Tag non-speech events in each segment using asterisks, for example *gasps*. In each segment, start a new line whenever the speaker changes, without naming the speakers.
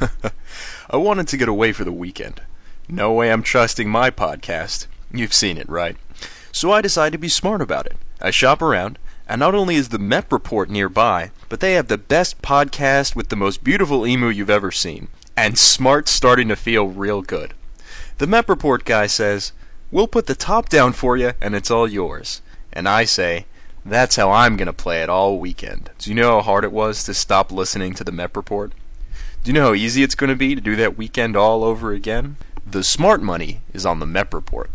*laughs* I wanted to get away for the weekend. No way I'm trusting my podcast. You've seen it, right? So I decided to be smart about it. I shop around, and not only is the MEP report nearby, but they have the best podcast with the most beautiful emu you've ever seen. And smart's starting to feel real good. The MEP report guy says, We'll put the top down for you, and it's all yours. And I say, That's how I'm going to play it all weekend. Do you know how hard it was to stop listening to the MEP report? Do you know how easy it's going to be to do that weekend all over again? The smart money is on the MEP report.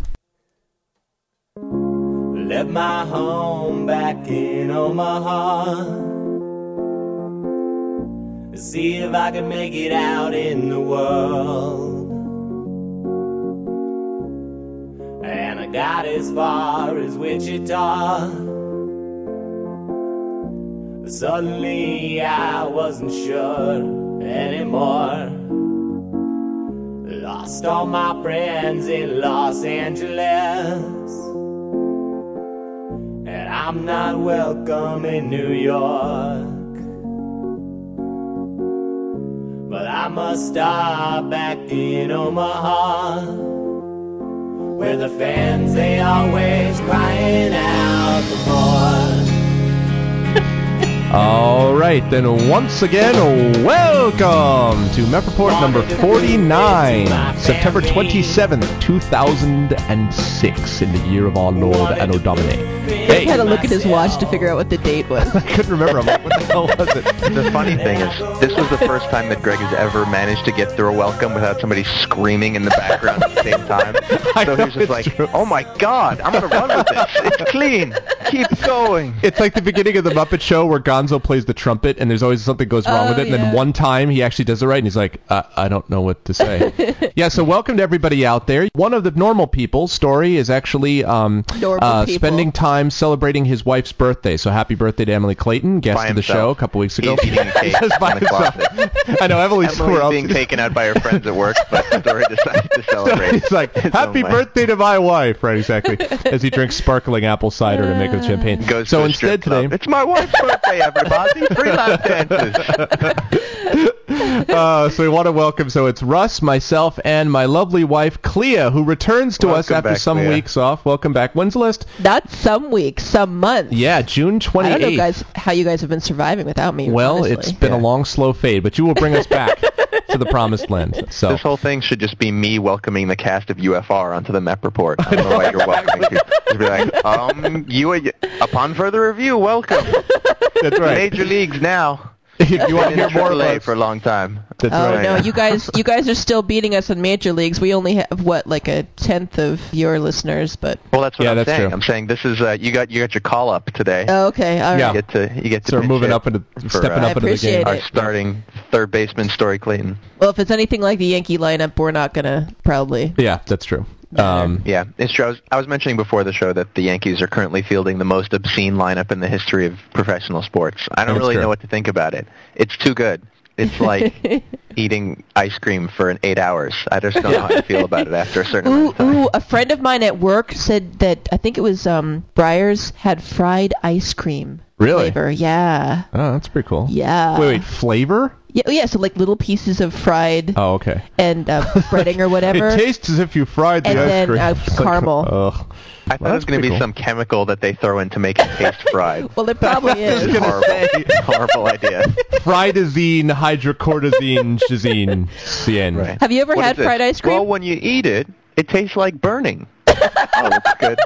Left my home back in Omaha. See if I can make it out in the world. And I got as far as Wichita. Suddenly I wasn't sure anymore. Lost all my friends in Los Angeles. And I'm not welcome in New York. But I must stop back in Omaha. Where the fans, they always crying out for more.
All right, then once again, welcome to MEP Report number 49, September 27th, 2006, in the year of our Lord Anno Domini.
Greg had to look at his watch to figure out what the date was. *laughs*
I couldn't remember. I'm like, what the hell was it? *laughs*
The funny thing is, this was the first time that Greg has ever managed to get through a welcome without somebody screaming in the background at the same time. *laughs* So
know,
he was just like,
true.
"Oh my God, I'm gonna run with this. It's clean. Keep going."
It's like the beginning of the Muppet Show where Gonzo plays the trumpet, and there's always something goes wrong
Oh,
with it, and then one time he actually does it right, and he's like, uh, I don't know what to say. *laughs* yeah, so welcome to everybody out there. One of the normal people story is actually um, uh,
people.
spending time celebrating his wife's birthday. So happy birthday to Emily Clayton, guest
By
of the
himself.
show a couple weeks ago.
He's eating cake *laughs*
Just by himself. *laughs* I know Emily's somewhere
Emily's being taken out by her friends at work, but Dory decided to celebrate.
He's like, "Happy
own
birthday to my wife!" Right, exactly. As he drinks sparkling apple cider to make with champagne.
Goes
so instead today,
it's my wife's birthday, everybody. *laughs* Three lap dances. *laughs*
uh, so we want to welcome. So it's Russ, myself, and my lovely wife Clea, who returns to us after
back,
some
Clea.
weeks off. Welcome back. When's the list?
Not some weeks, some months.
Yeah, June
I
twenty
don't know, guys, how you guys have been surviving without me.
Well,
honestly.
it's been a long, slow fade, but you will bring us back *laughs* to the promised land. So
This whole thing should just be me welcoming the cast of UFR onto the MEP report. I don't know why you're welcoming people. Just be like, um, you, upon further review, welcome.
that's right.
Major leagues now.
if *laughs* you want to hear more about
for a long time.
that's
Oh
right.
no, you *laughs* guys, you guys are still beating us in major leagues. We only have what, like a tenth of your listeners, but
Well, that's what
Yeah,
I'm
that's
saying.
true.
I'm saying this is uh, you got you got your call up today.
oh, okay, all right.
Yeah.
You get to you get to
So we're moving
it
up into
for,
stepping
uh,
up into the
appreciate
game.
our
it.
starting third baseman, Story Clayton.
Well, if it's anything like the Yankee lineup, we're not gonna probably.
Yeah, that's true. Um,
Yeah, it's true. I was, I was mentioning before the show that the Yankees are currently fielding the most obscene lineup in the history of professional sports. I don't really
true.
know what to think about it. It's too good. It's like *laughs* eating ice cream for an eight hours. I just don't know how to feel about it after a certain
Ooh,
amount of time.
ooh! A friend of mine at work said that I think it was um Breyers had fried ice cream
Really?
flavor. Yeah,
oh, that's pretty cool.
yeah.
Wait, wait, flavor?
Yeah, yeah. So like little pieces of fried
Oh, okay.
and uh, *laughs* breading or whatever.
It tastes as if you fried the
And
ice
then,
cream.
uh,
It's like,
caramel.
ugh.
I thought it was
that's
going to be
cool.
some chemical that they throw in to make it taste fried. *laughs*
well, it probably
was *laughs*
is.
gonna
horrible, horrible idea.
Fridazine, hydrocortisine, shazine, cyan.
Right.
Have you ever
What
had
is this?
fried ice cream?
Well, when you eat it, it tastes like burning. oh, that's good.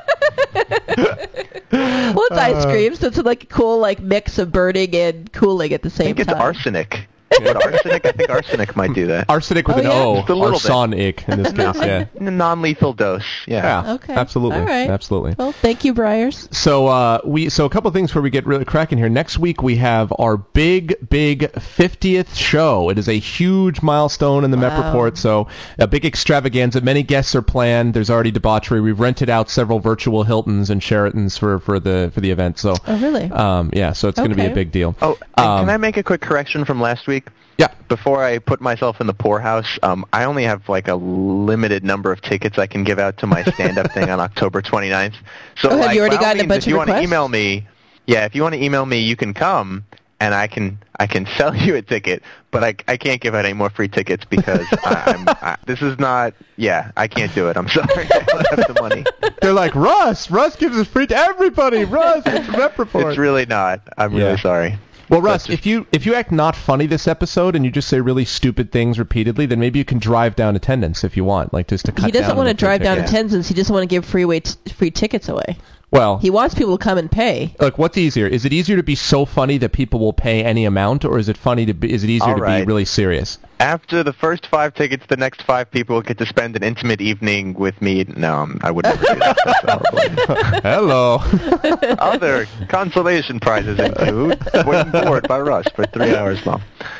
Well, it's ice cream, so it's like a cool like mix of burning and cooling at the
I
same
think it's
time.
arsenic. *laughs* But arsenic, I think arsenic might do that.
Arsenic with
Oh,
an
yeah?
O.
Just a little bit.
Arsenic in this *laughs* case, yeah. *laughs*
A non-lethal dose. Yeah.
Yeah,
Okay.
absolutely.
All right.
Absolutely.
Well, thank you, Breyers.
So uh, we so a couple of things before we get really cracking here. Next week we have our big big 50th show. It is a huge milestone in the MEP
Wow.
report. So a big extravaganza. Many guests are planned. There's already debauchery. We've rented out several virtual Hiltons and Sheratons for for the for the event. So
Oh, really?
um, yeah, so it's going to be
Okay.
a big deal.
Oh, and
Um,
can I make a quick correction from last week?
Yeah.
Before I put myself in the poorhouse, um, I only have like a limited number of tickets I can give out to my *laughs* stand-up thing on October 29th. So,
Oh, have
like,
you already gotten a bunch
if you
of
want to email me, yeah, if you want to email me, you can come. and I can I can *laughs* sell you a ticket, but I, I can't give out any more free tickets because *laughs* I, I'm I, this is not yeah I can't do it. I'm sorry, I don't have the money.
They're like Russ. Russ gives us free to everybody. Russ, it's Rep Report.
It's really not. I'm
Yeah.
really sorry.
Well, Russ,
just-
if you if you act not funny this episode and you just say really stupid things repeatedly, then maybe you can drive down attendance if you want, like just to cut.
He doesn't
down
want to
on the free
drive down
tickets.
attendance. He doesn't want to give freeway t- free tickets away.
Well,
He wants people to come and pay.
look, what's easier? Is it easier to be so funny that people will pay any amount, or is it funny to be? Is it easier
All
to be really serious?
After the first five tickets, the next five people get to spend an intimate evening with me. No, um, I would never do that. *laughs*
Hello. *laughs*
Other consolation prizes include winning board by Russ for three hours long. *laughs*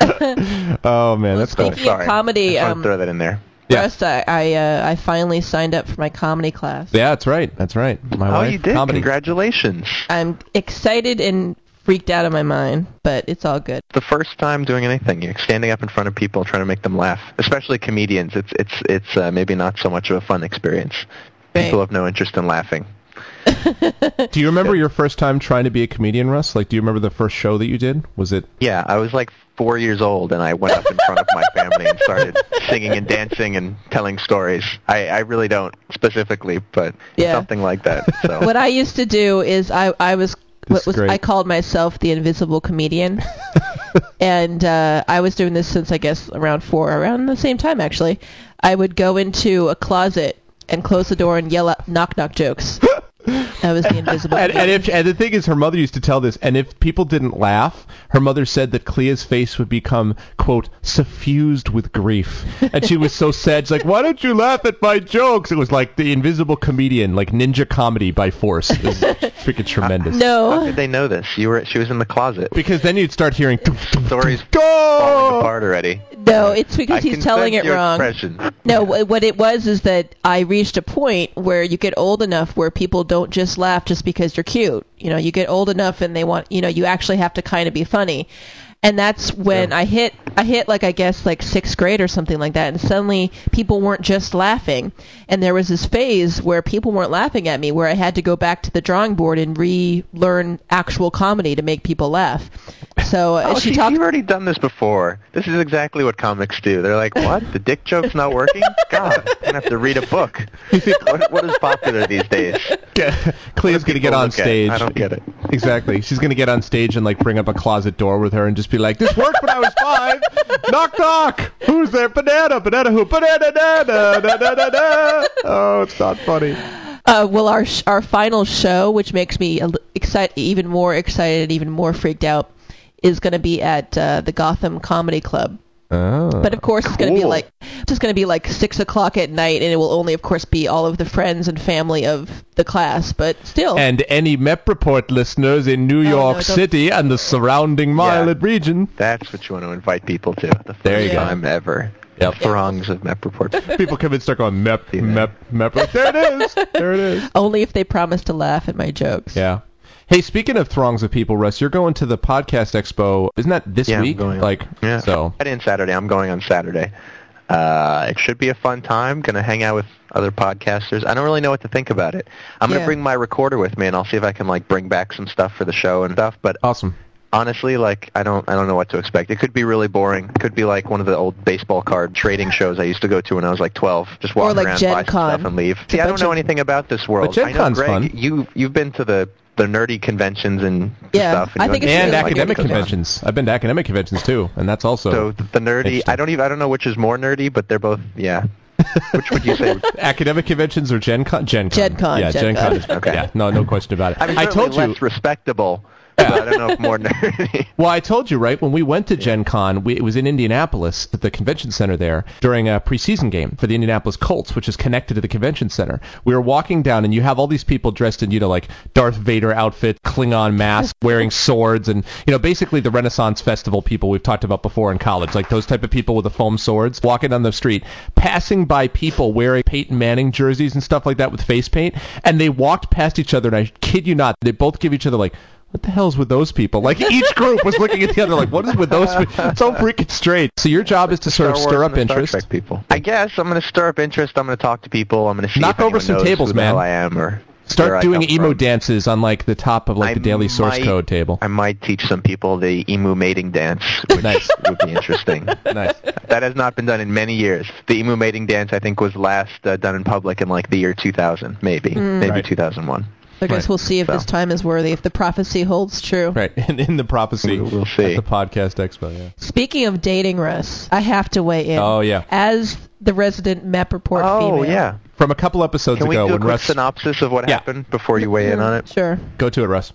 oh man, that's cool.
Speaking
Sorry,
comedy,
I just wanted
um,
to throw that in there.
Yeah.
Russ, I I, uh, I finally signed up for my comedy class.
Yeah, that's right. That's right. My
Oh,
wife,
you did!
comedy.
Congratulations!
I'm excited and freaked out of my mind, but it's all good.
the first time doing anything. You're standing up in front of people, trying to make them laugh, especially comedians. It's it's it's uh, maybe not so much of a fun experience. People have no interest in laughing. *laughs*
Do you remember your first time trying to be a comedian, Russ? Like, do you remember the first show that you did? Was it?
Yeah, I was like four years old, and I went up in front of my family and started singing and dancing and telling stories. I, I really don't specifically, but
Yeah.
something like that. So *laughs*
What I used to do is I I was
This
what
is
was. I called myself the invisible comedian, *laughs* and uh, I was doing this since I guess around four, around the same time actually. I would go into a closet and close the door and yell out knock knock jokes. *laughs* I was the invisible.
And, and if and the thing is, her mother used to tell this, and if people didn't laugh, her mother said that Clea's face would become quote suffused with grief, and she was so sad. She's like, "Why don't you laugh at my jokes?" It was like the Invisible Comedian, like ninja comedy by force. It was freaking tremendous.
no, how
no,
did they know this? You were she was in the closet.
Because then you'd start hearing
Stories falling apart already.
No, it's because
I
he's telling it wrong.
expression.
No, what it was is that I reached a point where you get old enough where people don't just laugh just because you're cute. You know, you get old enough and they want, you know, you actually have to kind of be funny. And that's when I hit, I hit like I guess like sixth grade or something like that, and suddenly people weren't just laughing, and there was this phase where people weren't laughing at me, where I had to go back to the drawing board and relearn actual comedy to make people laugh. So uh, *laughs*
Oh,
she
see,
talked.
You've already done this before. This is exactly what comics do. They're like, "What? The dick joke's not working? *laughs* God, I'm gonna have to read a book." *laughs* what, what is popular these days?
Clea's gonna get on
look at?
stage.
I don't get it.
Exactly. She's gonna get on stage and like bring up a closet door with her and just be like, "This worked when I was five. *laughs* knock knock. Who's there? Banana. Banana who? Banana. Da, da. Oh, it's not funny.
Uh, well, our sh- our final show, which makes me a li- excite- even more excited, even more freaked out, is going to be at uh, the Gotham Comedy Club.
Oh.
But of course, it's going to be like it's just going to be like six o'clock at night, and it will only, of course, be all of the friends and family of the class. But still,
and any MEP report listeners in New oh,
no,
York
don't-
City and the surrounding mileage region.
That's what you want to invite people to. The first
There you
go.
time ever.
Yep.
Throngs of MEP reports. *laughs*
People come and start going MEP, MEP, MEP. There it is. There it is. *laughs*
only if they promise to laugh at my jokes.
Yeah. Hey, speaking of throngs of people, Russ, you're going to the podcast expo. Isn't that this
Yeah,
week?
going.
Like,
Yeah.
so.
Friday and Saturday. I'm going on Saturday. Uh, it should be a fun time. Going to hang out with other podcasters. I don't really know what to think about it. I'm going to bring my recorder with me, and I'll see if I can like bring back some stuff for the show and stuff. But
Awesome.
Honestly, like I don't, I don't know what to expect. It could be really boring. It could be like one of the old baseball card trading shows I used to go to when I was like 12. Just walk
like
around,
Gen
buy
Con.
stuff, and leave. See, I don't know
of-
anything about this world.
Gen
I know,
Con's
Greg,
fun.
you you've been to the the nerdy conventions and
Yeah,
stuff. And
I think it's
understand
And
really
academic
goes on.
conventions. I've been to academic conventions too, and that's also
So the nerdy, I don't even, I don't know which is more nerdy, but they're both, yeah. Which would you say? *laughs*
academic conventions or Gen Con. Gen Con.
Gen Con,
Yeah,
Gen
Gen Con.
Con.
is,
Okay.
Yeah, no, no question about it.
I mean,
I
certainly
told you.
less respectable, but I don't know if more nerdy.
Well, I told you, right? When we went to Gen Con, we, it was in Indianapolis at the convention center there during a preseason game for the Indianapolis Colts, which is connected to the convention center. We were walking down, and you have all these people dressed in, you know, like Darth Vader outfit, Klingon mask, *laughs* wearing swords, and, you know, basically the Renaissance Festival people we've talked about before in college, like those type of people with the foam swords, walking down the street, passing by people wearing Peyton Manning jerseys and stuff like that with face paint, and they walked past each other, and I kid you not, they both give each other, like, what the hell's with those people? Like each group was looking at the other, like, what is with those? people? So freaking straight. So your job is to sort of stir up
the Star
interest.
Trek people. I guess I'm going to stir up interest. I'm going to talk to people. I'm going to see
Knock
if
over some
knows
tables,
who
man.
I am, or
Start
where
doing
come
emo
from.
dances on like the top of like
I
the daily source
might-
code table.
I might teach some people the emu mating dance, *laughs* which
Nice.
would be interesting.
nice.
That has not been done in many years. The emu mating dance, I think, was last uh, done in public in like the year 2000, maybe, maybe
Right.
2001.
I guess
Right.
we'll see if
So.
this time is worthy, if the prophecy holds true.
Right. *laughs* And in the prophecy
We'll- we'll see.
at the podcast expo, yeah.
Speaking of dating, Russ, I have to weigh in.
Oh, yeah.
As the resident Mep Report
Oh
female.
yeah.
From a couple episodes
Can we do a quick
Russ
synopsis of what
Yeah.
happened before you weigh in on it?
Sure.
go to it, Russ.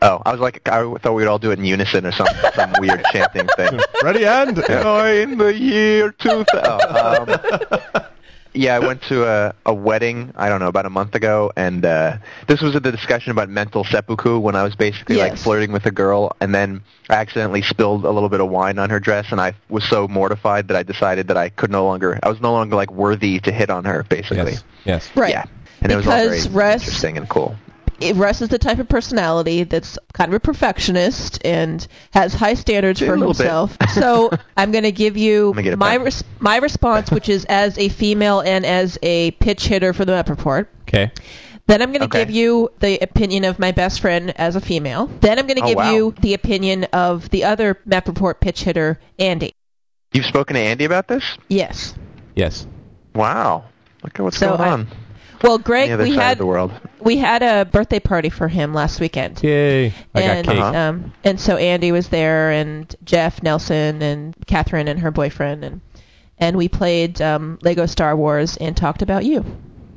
Oh, I was like, I thought we'd all do it in unison or some *laughs* some weird chanting thing.
Ready and
Oh, in the year 2000. Oh, um, *laughs* yeah, I went to a, a wedding, I don't know, about a month ago, and uh, this was a the discussion about mental seppuku when I was basically like flirting with a girl, and then I accidentally spilled a little bit of wine on her dress, and I was so mortified that I decided that I could no longer, I was no longer like worthy to hit on her, basically.
Yes. Yes.
Right.
Yeah. And it was all very
Because Russ-
interesting and cool.
It- Russ is the type of personality that's kind of a perfectionist and has high standards
A
for himself. *laughs* so I'm going to give you
me get it
my res- my response, which is as a female and as a pitch hitter for the Mep Report.
Okay.
Then I'm going to
Okay.
give you the opinion of my best friend as a female. Then I'm going to
Oh,
give
wow.
you the opinion of the other Mep Report pitch hitter, Andy.
You've spoken to Andy about this?
Yes.
Yes.
Wow. Look at what's
So
going
I-
on.
Well, Greg, we had
the world.
we had a birthday party for him last weekend.
Yay. I
and
got cake.
Uh-huh.
um and so Andy was there and Jeff Nelson and Catherine and her boyfriend and and we played um Lego Star Wars and talked about you.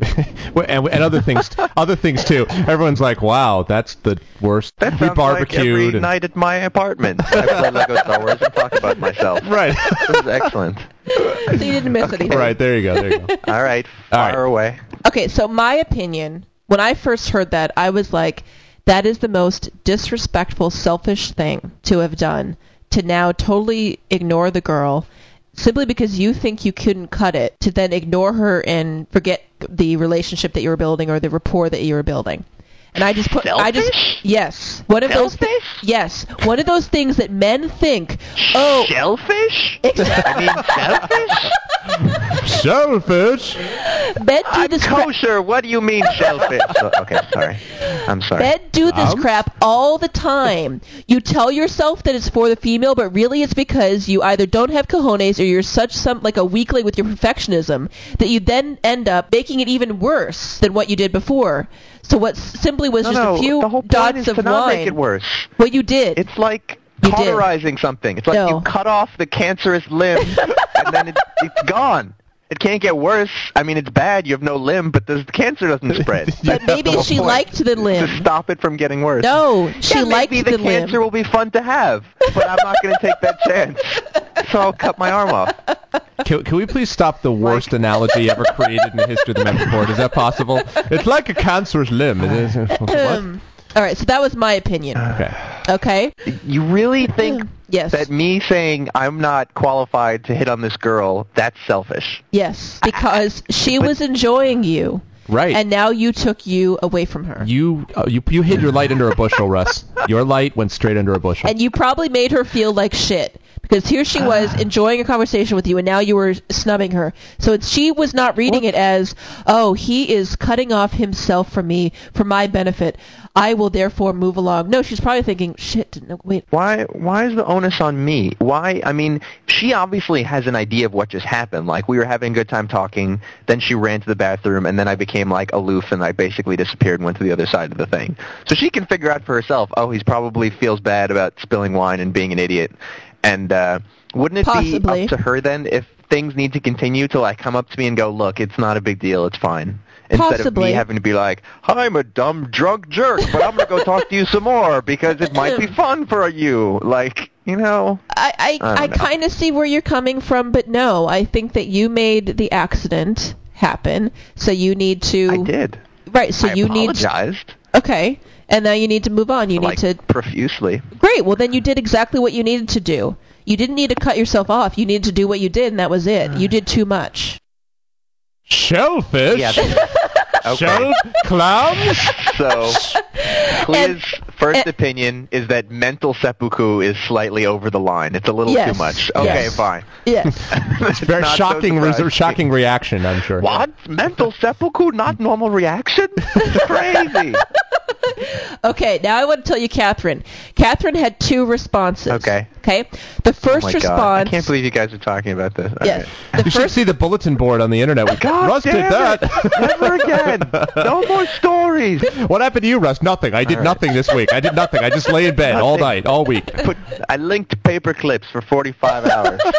*laughs*
And, and other things, other things too. Everyone's like, "Wow, that's the worst."
That
we
sounds like
barbecued.
every
and-
night at my apartment. I play Lego Star Wars and talk about myself. *laughs*
Right.
This is excellent.
So you didn't miss anything.
right. There you go. There you go.
All right,
All right.
fire away.
Okay, so my opinion, when I first heard that, I was like, that is the most disrespectful, selfish thing to have done. To now totally ignore the girl simply because you think you couldn't cut it, to then ignore her and forget the relationship that you were building or the rapport that you were building. And I just put, I just, yes, one of those,
Selfish?
yes, one of those things that men think, oh,
Shellfish? I *laughs* mean, shellfish?
Shellfish.
men do
I'm
this crap.
kosher. What do you mean shellfish? *laughs* Oh, okay, sorry. I'm sorry.
Men do this
Um?
crap all the time. You tell yourself that it's for the female, but really it's because you either don't have cojones or you're such some like a weakling with your perfectionism that you then end up making it even worse than what you did before. So what simply was
no,
just
no,
a few
the whole point
dots
is
of
to not
wine.
make it worse.
What you did.
It's like
You did.
cauterizing something. It's like
No.
you cut off the cancerous limb, *laughs* and then it, it's gone. It can't get worse. I mean, it's bad. You have no limb, but the cancer doesn't spread. *laughs*
but maybe *laughs* she
point.
liked the
limb
to
stop it from getting worse.
No, she
yeah,
liked
maybe the,
the
cancer
limb.
will be fun to have, but I'm not going to take that chance. So I'll cut my arm off.
Can, can we please stop the worst analogy ever created in the history of the MEP Report? Is that possible? It's like a cancerous limb. *laughs* It is. What?
All right, so that was my opinion.
Okay.
Okay.
You really think *gasps*
Yes.
that me saying I'm not qualified to hit on this girl, that's selfish?
Yes, because she
But-
was enjoying you,
Right.
and now you took you away from her.
you, uh, you you hid your light under a bushel, Russ. Your light went straight under a bushel.
and you probably made her feel like shit because here she was *sighs* enjoying a conversation with you and now you were snubbing her so it's, she was not reading it as oh he is cutting off himself from me for my benefit i will therefore move along no she's probably thinking shit no, wait
Why why is the onus on me? Why I mean, she obviously has an idea of what just happened. Like we were having a good time talking, then she ran to the bathroom and then I became like aloof and I basically disappeared and went to the other side of the thing. So she can figure out for herself, oh, he's probably feels bad about spilling wine and being an idiot. And uh wouldn't it
Possibly.
be up to her then if things need to continue to like come up to me and go, "Look, it's not a big deal. It's fine." Instead of me having to be like, I'm a dumb drunk jerk, but I'm going to go talk to you some more because it might be fun for you. Like, you know,
i i,
I
I kind of see where you're coming from but no i think that you made the accident happen so you need to
I did.
right so
I
you need
apologized,
okay and now you need to move on you need to
profusely.
Great. Well, then you did exactly what you needed to do. You didn't need to cut yourself off. You needed to do what you did, and that was it. You did too much.
Shellfish.
Yeah. Okay.
Shell clams. *laughs*
So, please First
Eh.
opinion is that mental seppuku is slightly over the line. It's a little
Yes.
too much. Okay,
Yes.
fine.
Yes. *laughs*
It's
Very
not so
shocking, res- shocking reaction. I'm sure.
What? Mental seppuku? Not normal reaction? It's *laughs* crazy.
Okay, now I want to tell you, Catherine. Catherine had two responses.
Okay.
Okay. The
Oh
first
my
response.
god. I can't believe you guys are talking about this. All
Yes.
right.
The
You should see the bulletin board on the internet. We
God
Russ did
damn
that.
Never again. *laughs* No more stories.
what happened to you, Russ? Nothing. I did
All right.
nothing this week. I did nothing. I just lay in bed all night, all week. *laughs*
Put, I linked paper clips for 45 hours. *laughs*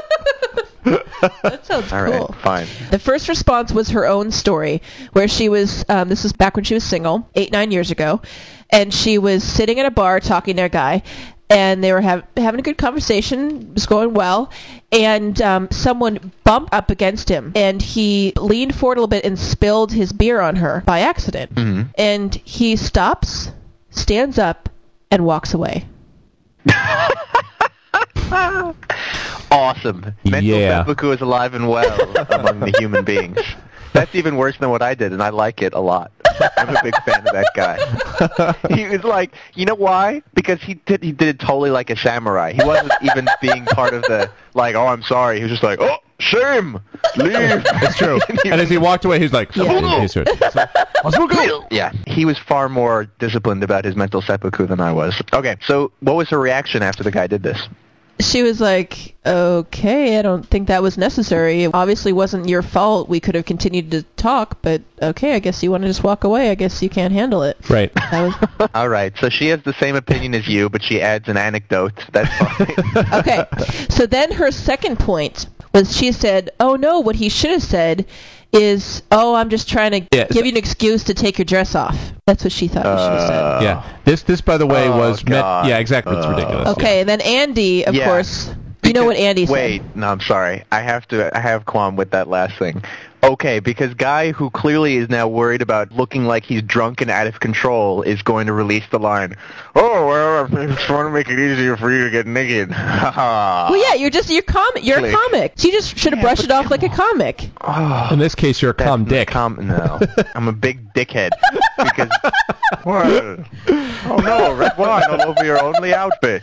That sounds
All right,
cool.
fine.
The first response was her own story, where she was. Um, this was back when she was single, eight nine years ago, and she was sitting at a bar talking to a guy, and they were have, having a good conversation. It was going well, and um, someone bumped up against him, and he leaned forward a little bit and spilled his beer on her by accident, and he stops, stands up, and walks away. *laughs*
Awesome. Mental
Yeah.
seppuku is alive and well among the human beings. *laughs* That's even worse than what I did, and I like it a lot. I'm a big fan of that guy. *laughs* He was like, you know why? Because he did he did it totally like a samurai. He wasn't even being part of the like, oh, I'm sorry. He was just like, oh, shame, leave. *laughs*
It's true. *laughs* and as he walked away, he's like,
Yeah.
he's here.
Yeah, he was far more disciplined about his mental seppuku than I was. Okay, so what was her reaction after the guy did this?
She was like, "Okay, I don't think that was necessary. It obviously wasn't your fault. We could have continued to talk, but okay, I guess you want to just walk away. I guess you can't handle it."
Right. *laughs*
That was *laughs*
All right, so she has the same opinion as you, but she adds an anecdote. That's fine. *laughs*
okay. So then her second point was she said, "Oh no, what he should have said is, "Oh, I'm just trying to
Yeah.
give you an excuse to take your dress off." That's what she thought you should have said.
Yeah. This, this, by the way,
Oh,
was meant. Yeah, exactly. It's
Uh,
ridiculous.
Okay, and then Andy, of
Yeah.
course, you know what Andy said.
Wait, no, I'm sorry. I have to. I have qualm with that last thing. Okay, because guy who clearly is now worried about looking like he's drunk and out of control is going to release the line. Oh well, I just want to make it easier for you to get naked. *laughs*
Well, yeah, you're just you're com you're
Click.
a comic. So you just should have
Yeah,
brushed it off like a comic.
Oh,
In this case, you're a
that's
calm
not
dick.
Com- no, *laughs* I'm a big dickhead because. What? Oh no, red wine all over your only outfit.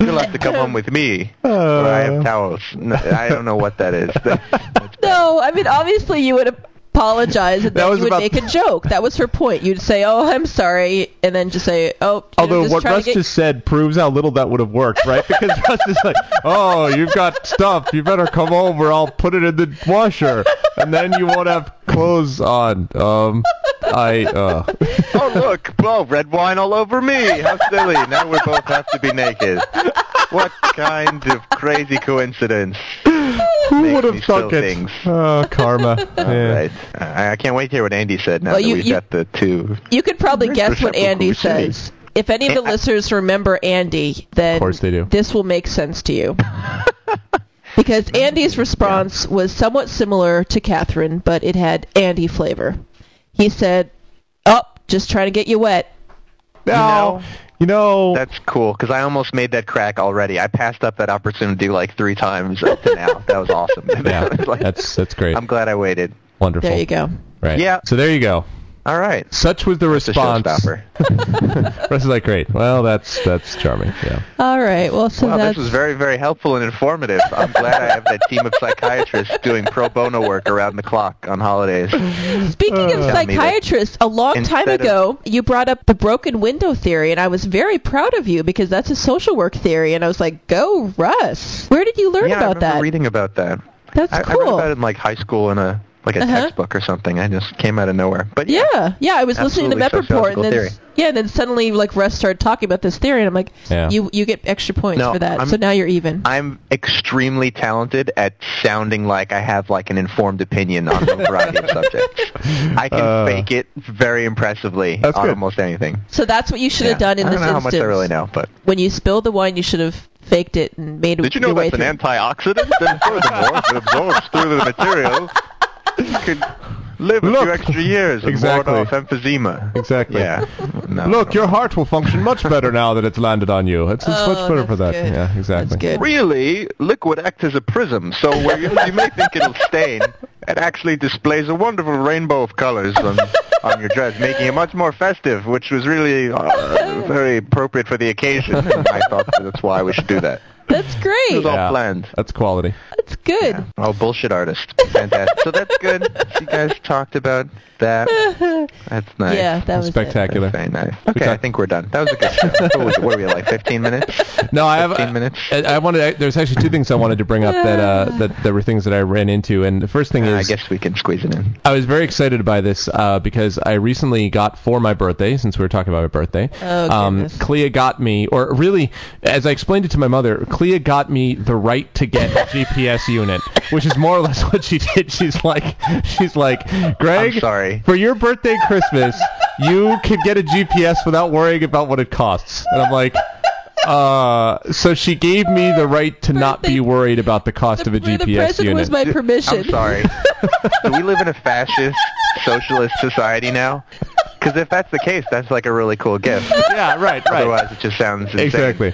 You'll have to come home with me. where I
Uh.
have towels. No, I don't know what that is. That's- that's *laughs*
No, I mean obviously you would apologize and
That
then
was
you would make a *laughs* joke. That was her point. You'd say, "Oh, I'm sorry," and then just say, "Oh." you know,
Although
just
what
trying to
Russ
get-
just said proves how little that would have worked, right? Because *laughs* Russ is like, "Oh, you've got stuff. You better come over. I'll put it in the washer, and then you won't have clothes on." Um, I *laughs* uh,
Oh look, well, red wine all over me. How silly. Now we both have to be naked. What kind of crazy coincidence?
who would have
spill
thunk it?
things.
Oh, karma. *laughs* Yeah.
Right. I, I can't wait to hear what Andy said now
Well,
that
you-
we've
you-
got the two.
You could probably *laughs* guess what Andy
cliche.
says. If any of the
I-
listeners remember Andy, then
Of course they do.
this will make sense to you. because Andy's response was somewhat similar to Catherine, but it had Andy flavor. He said, "Oh, just trying to get you wet."
No,
know,
you know,
That's cool because I almost made that crack already. I passed up that opportunity like three times up to now. That was awesome. *laughs*
yeah, *laughs*
was like-
that's that's great.
I'm glad I waited.
Wonderful.
There you go.
Right.
Yeah.
So there you go.
All right.
Such was the
It's a
response.
showstopper. *laughs*
Russ is like, great. Well, that's that's charming. Yeah.
All right. Well, so
Wow,
that's
this was very, very helpful and informative. I'm glad I have that team of psychiatrists doing pro bono work around the clock on holidays.
Speaking of
Tell me that
psychiatrists, a long time
instead of-
ago, you brought up the broken window theory, and I was very proud of you because that's a social work theory, and I was like, "Go, Russ! Where did you learn
yeah, I
about
remember
that?
reading about that.
That's
I, I read
cool."
about it in like high school in a like a
Uh-huh.
textbook or something. I just came out of nowhere. But yeah,
yeah, yeah. I was listening to
Absolutely
Met Report, and then
sociological
yeah, and then suddenly like Russ started talking about this theory, and I'm like,
Yeah.
"You you get extra points
No,
for that."
I'm-
so now you're even.
I'm extremely talented at sounding like I have like an informed opinion on a variety of subjects. I can
Uh,
fake it very impressively on
good.
almost anything.
so that's what you should
Yeah.
have done in
I
this
don't know how
instance.
much I really know, but
When you spilled the wine, you should have faked it and made it.
did you know
your way
that's an
through.
antioxidant? and furthermore, it absorbs through the material, *laughs* you could live a
Look.
few extra years and
Exactly.
ward off emphysema.
Exactly.
Yeah. No,
Look,
no.
your heart will function much better now that it's landed on you. It's, it's
Oh,
much better for that.
good.
Yeah, exactly.
That's good.
Really, liquid acts as a prism, so where you, you may think it'll stain, it actually displays a wonderful rainbow of colors on, on your dress, making it much more festive, which was really uh, very appropriate for the occasion. And I thought that's why we should do that.
That's
It
great.
was all
Yeah.
planned.
That's quality.
That's good.
Oh, bullshit artist. Fantastic. so that's good. So you guys talked about that. *laughs* That's nice.
Yeah, that was it.
Spectacular.
Very nice. Okay,
talked-
I think we're done. That was a good show. what, was what were we at, like 15 minutes?
No, I have.
15 minutes?
I, I wanted. There's actually two things I wanted to bring up that uh, that there were things that I ran into, and the first thing
Uh, I
is
guess we can squeeze it in.
I was very excited by this uh, because I recently got for my birthday, since we were talking about my birthday.
Oh,
um,
goodness.
Clea got me, or really, as I explained it to my mother, Clea got me the right to get a GPS unit, which is more or less what she did. She's like, she's like, Greg,
I'm sorry.
for your birthday and Christmas, you can get a GPS without worrying about what it costs. And I'm like. Uh, so she gave me the right to not be worried about the cost of a
the
GPS
present
unit.
was my permission.
I'm sorry. *laughs* Do we live in a fascist, socialist society now? Because if that's the case, that's like a really cool gift.
yeah, right, right.
Otherwise, it just sounds insane.
Exactly.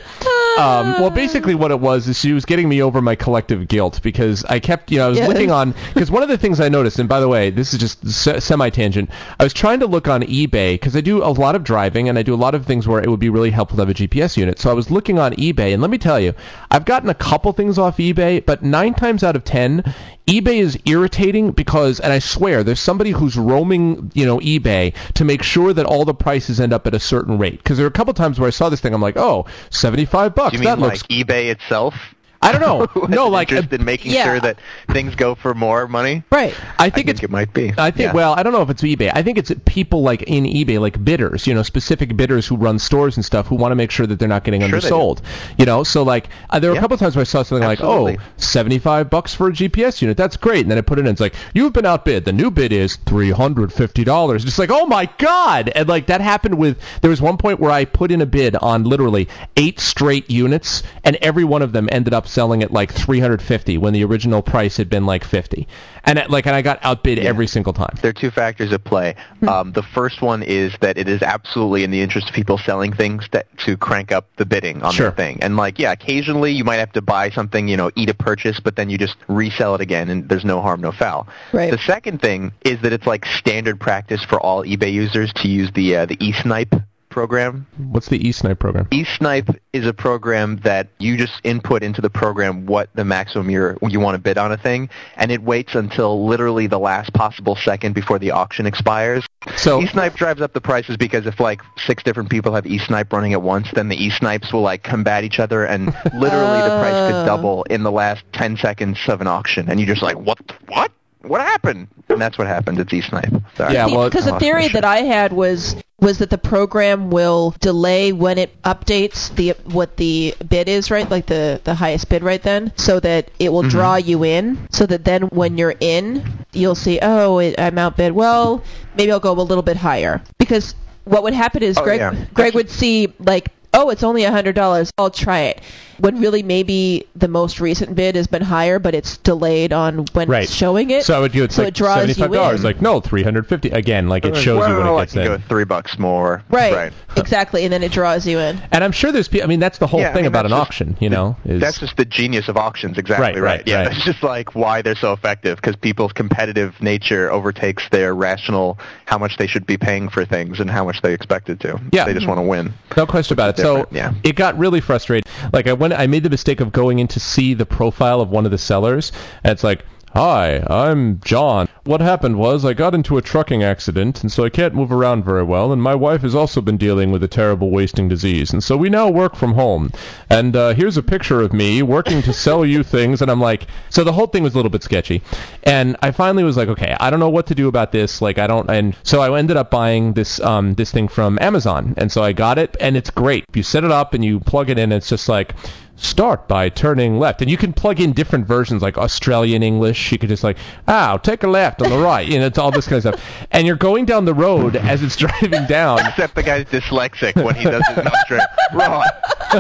Um, well, basically, what it was is she was getting me over my collective guilt because I kept, you know, I was
Yes.
looking *laughs* on because one of the things I noticed, and by the way, this is just se- semi tangent. I was trying to look on eBay because I do a lot of driving and I do a lot of things where it would be really helpful to have a GPS unit. So I was looking on eBay, and let me tell you, I've gotten a couple things off eBay, but nine times out of ten, eBay is irritating because, and I swear, there's somebody who's roaming, you know, eBay to make sure that all the prices end up at a certain rate. Because there are a couple times where I saw this thing, I'm like, oh, 75 bucks.
Do you
that
mean
looks.
like eBay itself?
I don't know. *laughs* no, like
just in making
yeah.
sure that things go for more money.
Right.
I
I
think
think
it's.
it might be.
I think
Yeah.
well, I don't know if it's eBay. I think it's people like in eBay, like bidders, you know, specific bidders who run stores and stuff, who want to make sure that they're not getting
Sure
undersold. You know, so like uh, there were
Yeah.
a couple times where I saw something
Absolutely.
like, oh, 75 bucks for a GPS unit. That's great. And then I put it in. It's like you've been outbid. The new bid is three hundred fifty dollars. Just like oh my god. And like that happened with. There was one point where I put in a bid on literally eight straight units, and every one of them ended up selling at like three hundred fifty when the original price had been like fifty. And it, like, and I got outbid every single time.
There are two factors at play. Um, the first one is that it is absolutely in the interest of people selling things that, to crank up the bidding on
Sure.
their thing. And like, yeah, occasionally you might have to buy something, you know, eat a purchase, but then you just resell it again, and there's no harm, no foul.
Right.
The second thing is that it's like standard practice for all eBay users to use the uh, the eSnipe program.
What's the eSnipe program?
eSnipe is a program that you just input into the program what the maximum you're, you want to bid on a thing, and it waits until literally the last possible second before the auction expires.
So
eSnipe drives up the prices because if like six different people have eSnipe running at once, then the eSnipes will like combat each other, and literally the price *laughs*
Oh.
could double in the last 10 seconds of an auction, and you're just like, what? What? What happened? And that's what happened. It's eSnipe. Sorry.
Yeah, well,
because the theory
my
that I had was was that the program will delay when it updates the what the bid is, right? Like the the highest bid right then, so that it
Mm-hmm.
will draw you in, so that then when you're in, you'll see, oh, it, I'm outbid. Well, maybe I'll go a little bit higher because what would happen is
Oh,
Greg
yeah.
Greg would see like. Oh, it's only a hundred dollars. I'll try it. When really maybe the most recent bid has been higher, but it's delayed on when
Right.
it's showing it.
So I would do it's
So
like
it draws
seventy-five dollars. Like no, three hundred fifty. Again, like it shows
well,
you when it
I
gets
can
in.
go three bucks more.
Right.
Right. *laughs*
Exactly, and then it draws you in.
And I'm sure there's. pe- I mean, that's the whole
Yeah, I
thing
mean,
about an
just
auction. You know, is
That's just the genius of auctions, exactly
Right,
right.
right,
yeah,
right.
that's just like why they're so effective because people's competitive nature overtakes their rational how much they should be paying for things and how much they expected to.
Yeah.
they just want to win.
no question about it. So
yeah.
it got really frustrating. Like I went, I made the mistake of going in to see the profile of one of the sellers, and it's like. Hi, I'm John. What happened was I got into a trucking accident, and so I can't move around very well, and my wife has also been dealing with a terrible wasting disease, and so we now work from home. And uh, here's a picture of me working to sell you things, and I'm like, so the whole thing was a little bit sketchy. And I finally was like, okay, I don't know what to do about this. Like, I don't, and so I ended up buying this um, this thing from Amazon, and so I got it, and it's great. You set it up and you plug it in, and it's just like start by turning left. And you can plug in different versions like australian english. You could just like oh take a left on the right you know it's all this kind of stuff. And you're going down the road *laughs* as it's driving down.
Except the guy's dyslexic when he does it in Australia. Right,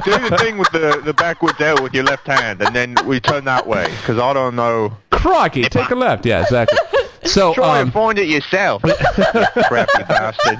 do the thing with the the backwards L with your left hand, and then we turn that way because I don't know.
crikey take a left. Yeah exactly *laughs* so
Try
um,
and find it yourself. *laughs* crappy bastard.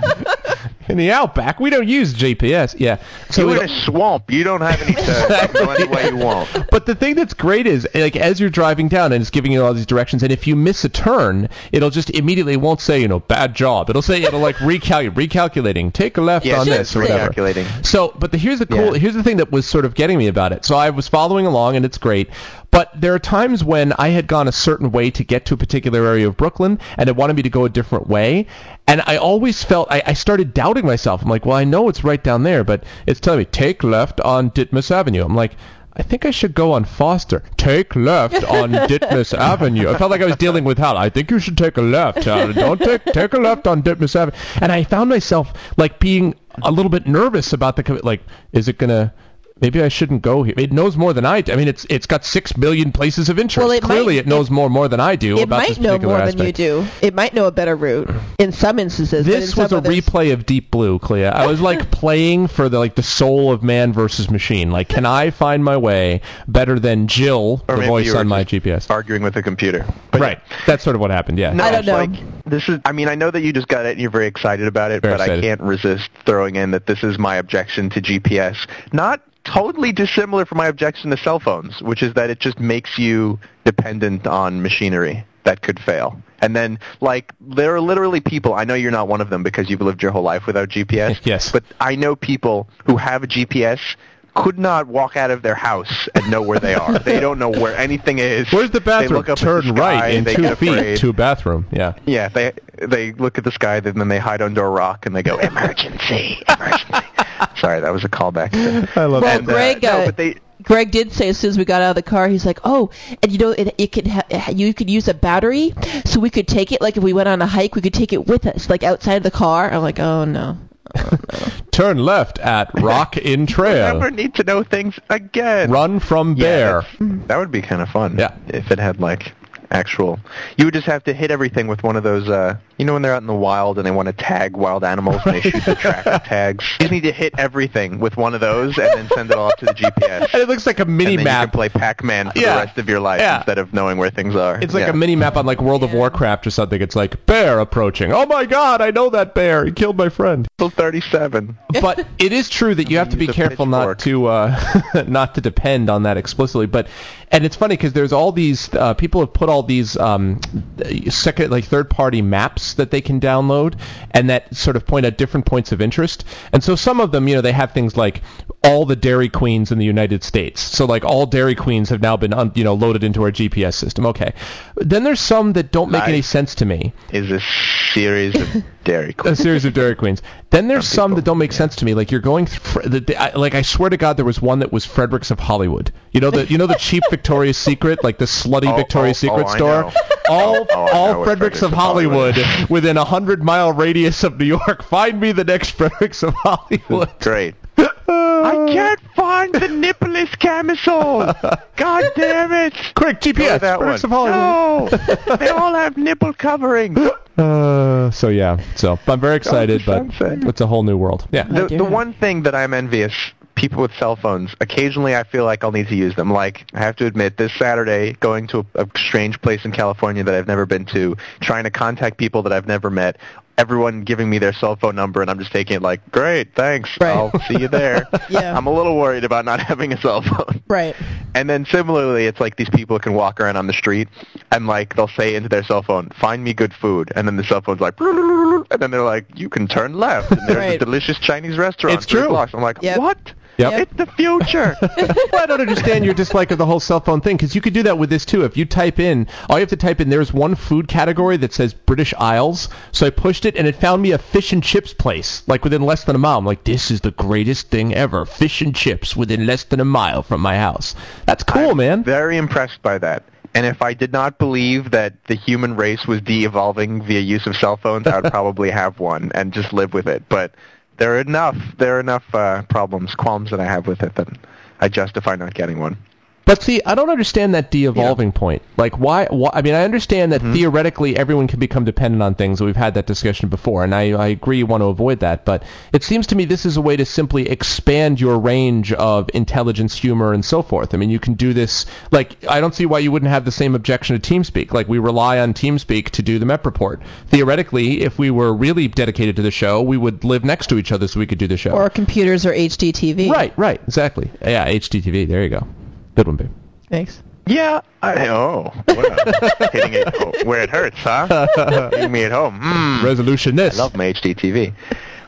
In the outback, we don't use GPS. Yeah. So
You're in a swamp. You don't have any *laughs* go any way you want.
But the thing that's great is, like, as you're driving down and it's giving you all these directions, and if you miss a turn, it'll just immediately won't say, you know, bad job. It'll say, it'll like recalculate, recalculating, take a left
Yeah,
on this or whatever.
recalculating.
So, but the, here's the cool,
Yeah.
here's the thing that was sort of getting me about it. So I was following along, and it's great. But there are times when I had gone a certain way to get to a particular area of Brooklyn, and it wanted me to go a different way. And I always felt I, I started doubting myself. I'm like, well, I know it's right down there, but it's telling me take left on Ditmas Avenue. I'm like. I think I should go on Foster. Take left on *laughs* Ditmas Avenue. I felt like I was dealing with hell. I think you should take a left. Uh, don't take take a left on Ditmas Avenue. And I found myself like being a little bit nervous about the like. Is it gonna? Maybe I shouldn't go here. It knows more than I do. I mean, it's it's got six million places of interest.
Well, it
Clearly,
might-
it knows more more than I do
It
about
might
this
know
particular
more than you do. It might know a better route in some instances. but in
This
some
was a
others-
replay of Deep Blue, Clea. I was like *laughs* playing for the like the soul of man versus machine. Like, can I find my way better than Jill,
Or
the voice on my GPS?
Arguing with the computer. But
Right. That's sort of what happened. Yeah.
No,
I don't know.
Like, this is. I mean, I know that you just got it and you're very excited about it,
Very
but
excited.
I can't resist throwing in that this is my objection to GPS. Not totally dissimilar from my objection to cell phones, which is that it just makes you dependent on machinery that could fail. And then, like, there are literally people. I know you're not one of them because you've lived your whole life without GPS. *laughs*
Yes.
But I know people who have a GPS could not walk out of their house and know where they are. they don't know where anything is.
Where's the bathroom?
They look up at
Turn
the sky,
right in
they
two
get
feet
afraid.
to a bathroom. Yeah.
Yeah, they they look at the sky, then then they hide under a rock and they go emergency, emergency. Sorry, that was a callback. *laughs*
I love
Well,
And, uh,
Greg,
no,
uh,
but they
Greg did say as soon as we got out of the car, he's like, "Oh, and you know, it, it could ha- you could use a battery, so we could take it. Like if we went on a hike, we could take it with us, like outside of the car." I'm like, "Oh no." *laughs*
Turn left at Rock in *laughs* Trail.
never
Trail.
need to know things again.
Run from bear.
that's- that would be kind of fun.
Yeah.
if it had like actual. You would just have to hit everything with one of those. uh You know when they're out in the wild and they want to tag wild animals and they shoot the traffic *laughs* tags. You just need to hit everything with one of those and then send it all off to the GPS. *laughs*
And it looks like a mini
and then you
map.
can play Pac-Man for
Yeah.
the rest of your life
Yeah.
instead of knowing where things are.
It's like
Yeah.
a mini map on like World of Warcraft or something. It's like bear approaching. Oh my god, I know that bear. He killed my friend.
Level 37. *laughs*
but it is true that you have to be careful not to uh, not to depend on that explicitly. But and it's funny because there's all these uh, people have put all these um, second like third party maps that they can download and that sort of point at different points of interest. And so some of them, you know, they have things like all the Dairy Queens in the United States. So like all Dairy Queens have now been un- you know loaded into our GPS system. Okay. Then there's some that don't make any sense to me
Is a series of *laughs* Dairy
Queens.
a
series of Dairy Queens. Then there's some
people.
that don't make sense to me. Like you're going through, the, the, I, like I swear to God, there was one that was Fredericks of Hollywood. You know the you know the cheap *laughs* Victoria's Secret, like the slutty
Oh, oh
Victoria's
oh, oh,
Secret
I
store. All
Oh,
all Fredericks
Fredericks
of
of Hollywood
Hollywood within a hundred mile radius of New York. Find me the next *laughs* Fredericks of Hollywood.
Great. I can't find the *laughs* nippleless camisole. God damn it.
Quick GPS,
with that
Fredericks of
one.
Hollywood.
No, *laughs* they all have nipple covering.
Uh, so yeah, so I'm very excited, but it's a whole new world. Yeah.
The, the one thing that I'm envious, people with cell phones, occasionally I feel like I'll need to use them. Like, I have to admit, this Saturday, going to a, a strange place in California that I've never been to, trying to contact people that I've never met, everyone giving me their cell phone number, and I'm just taking it like, great, thanks,
Right.
I'll see you there. *laughs*
Yeah.
I'm a little worried about not *laughs* having a cell phone.
Right.
And then similarly, it's like these people can walk around on the street and like they'll say into their cell phone, "Find me good food," and then the cell phone's like, *laughs* and then they're like, "You can turn left." And there's
Right.
a delicious Chinese restaurant.
It's true.
blocks. I'm like,
Yep.
what?
Yep.
Yep.
It's the future. *laughs*
Well, I don't understand your dislike of the whole cell phone thing because you could do that with this too. If you type in, all you have to type in, there's one food category that says British Isles. So I pushed it and it found me a fish and chips place, like within less than a mile. I'm like, this is the greatest thing ever. Fish and chips within less than a mile from my house. That's cool,
I'm
man.
Very impressed by that. And if I did not believe that the human race was de-evolving via use of cell phones, I would *laughs* probably have one and just live with it. But there are enough there are enough uh, problems, qualms that I have with it that I justify not getting one.
But see, I don't understand that de-evolving point. Like, why, why? I mean, I understand
Mm-hmm.
that theoretically everyone can become dependent on things. We've had that discussion before, and I, I agree you want to avoid that. But it seems to me this is a way to simply expand your range of intelligence, humor, and so forth. I mean, you can do this. Like, I don't see why you wouldn't have the same objection to TeamSpeak. Like, we rely on TeamSpeak to do the MEP report. Theoretically, if we were really dedicated to the show, we would live next to each other so we could do the show.
Or computers or HDTV.
right, right, exactly. Yeah, HDTV. There you go. Good one, babe.
Thanks.
Yeah. I, oh, wow. hitting *laughs* it oh, where it hurts, huh? *laughs* Hitting me at home. Mm.
Resolutionist.
I love my HDTV.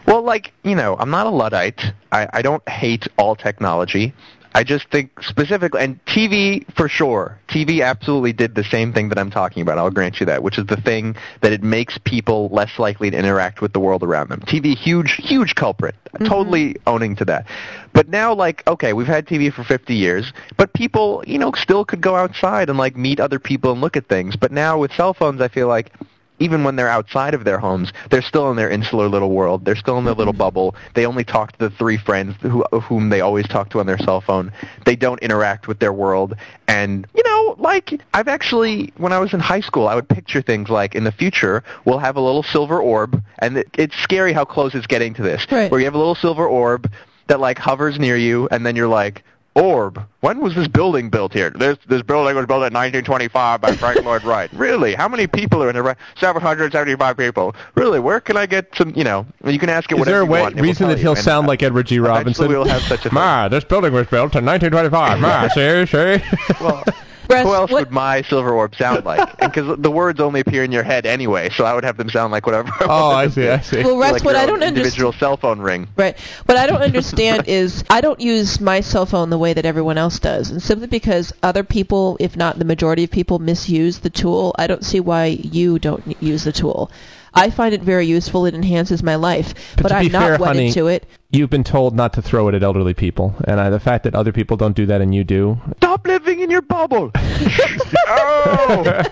Well, like, you know, I'm not a Luddite. I, I don't hate all technology. I just think specifically, and TV for sure. TV absolutely did the same thing that I'm talking about. I'll grant you that, which is the thing that it makes people less likely to interact with the world around them. TV, huge, huge culprit. Mm-hmm. Totally owning to that. But now, like, okay, we've had TV for 50 years, but people, you know, still could go outside and like meet other people and look at things. But now with cell phones, I feel like even when they're outside of their homes, they're still in their insular little world. They're still in their little bubble. They only talk to the three friends who, whom they always talk to on their cell phone. They don't interact with their world. And, you know, like, I've actually, when I was in high school, I would picture things like, in the future, we'll have a little silver orb, and it, it's scary how close it's getting to this,
Right.
where you have a little silver orb that, like, hovers near you, and then you're like, Orb. When was this building built here? This this building was built in 1925 by Frank Lloyd Wright. *laughs* Really? How many people are in it? 775 people. Really? Where can I get some? You know, you can ask it
Is there a way,
want.
reason that he'll.
And,
sound
uh,
like Edward G. Robinson?
we'll have such a thing. *laughs*
Ma, this building was built in 1925. Ma, *laughs* see, see.
Well,
Russ,
who else
what-
would my silver orb sound like? *laughs* Because the words only appear in your head anyway, so I would have them sound like whatever.
Oh, I see, I see.
Well, Russ,
like
what I don't understand.
individual cell phone ring.
Right. What I don't understand *laughs* is I don't use my cell phone the way that everyone else does. And simply because other people, if not the majority of people, misuse the tool, I don't see why you don't use the tool. I find it very useful. It enhances my life. But,
to
I'm not
fair,
wedded
honey,
to it.
You've been told not to throw it at elderly people, and uh, the fact that other people don't do that and you do.
Stop living in your bubble. *laughs* oh,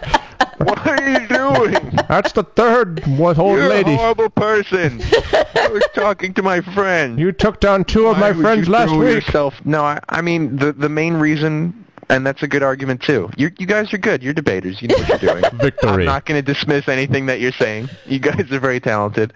what are you doing?
That's the third one, old
You're
lady.
a horrible person. I was talking to my friend.
You took down two of
Why
my
would
friends
you
last
throw
week.
Yourself? No, I, I mean the the main reason, and that's a good argument too. You you guys are good. You're debaters. You know what you're doing. *laughs*
Victory.
I'm not going to dismiss anything that you're saying. You guys are very talented.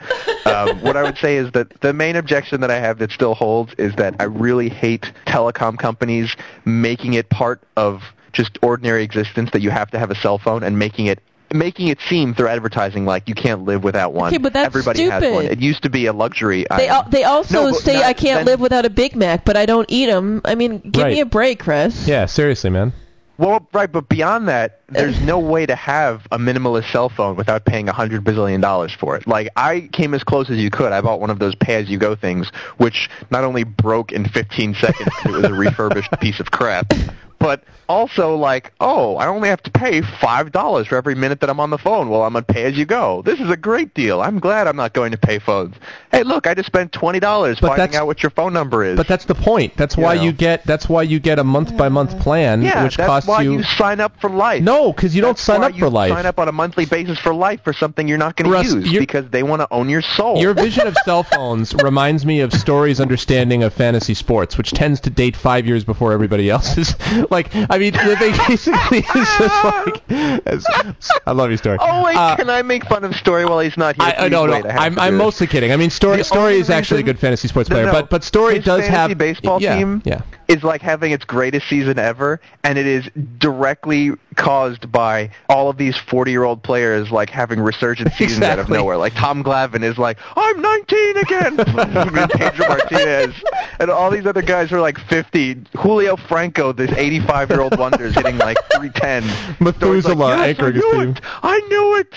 Um, what I would say is that the main objection that I have that still holds is that I really hate telecom companies making it part of just ordinary existence that you have to have a cell phone and making it making it seem through advertising like you can't live without one.
Okay, but that's
Everybody has one. It used to be a luxury.
They, al- they also
No,
say
not-
I can't
then-
live without a Big Mac, but I don't eat them. I mean, give
Right.
me a break, Chris.
Yeah, seriously, man.
Well, right, but beyond that, there's no way to have a minimalist cell phone without paying a hundred bazillion dollars for it. Like I came as close as you could. I bought one of those pay-as-you-go things, which not only broke in 15 seconds 'cause it was a refurbished *laughs* piece of crap, but also like, oh, I only have to pay five dollars for every minute that I'm on the phone Well, I'm on pay-as-you-go. This is a great deal. I'm glad I'm not going to pay phones. Hey, look, I just spent twenty dollars finding out what your phone number is.
But that's the point. That's why
know.
you get. That's why you get a month by month plan,
yeah,
which
that's
costs
why
you.
you sign up for life.
no, because you don't sign up
you
for life.
Sign up on a monthly basis for life for something you're not going to use because they want to own your soul.
Your vision of *laughs* cell phones reminds me of Story's understanding of fantasy sports, which tends to date five years before everybody else's. Like, I mean, they basically *laughs* is just like. it's- I love you, Story.
oh wait,
Uh,
can I make fun of Story while he's not here?
I, I
Please
no, no.
I have
I'm, I'm mostly kidding. I mean, Story
The
Story is actually a good fantasy sports player,
no.
but but Story does have
baseball
yeah,
team
Yeah.
Is like having its greatest season ever, and it is directly caused by all of these 40-year-old players like having resurgent seasons out of nowhere. Like Tom Glavine is like, I'm 19 again. *laughs* and Pedro Martinez, and all these other guys are like 50. Julio Franco, this 85-year-old wonder, is hitting like 310. Story's *laughs*
Methuselah
like, yes,
anchoring
I
his
knew
team.
it. I knew it.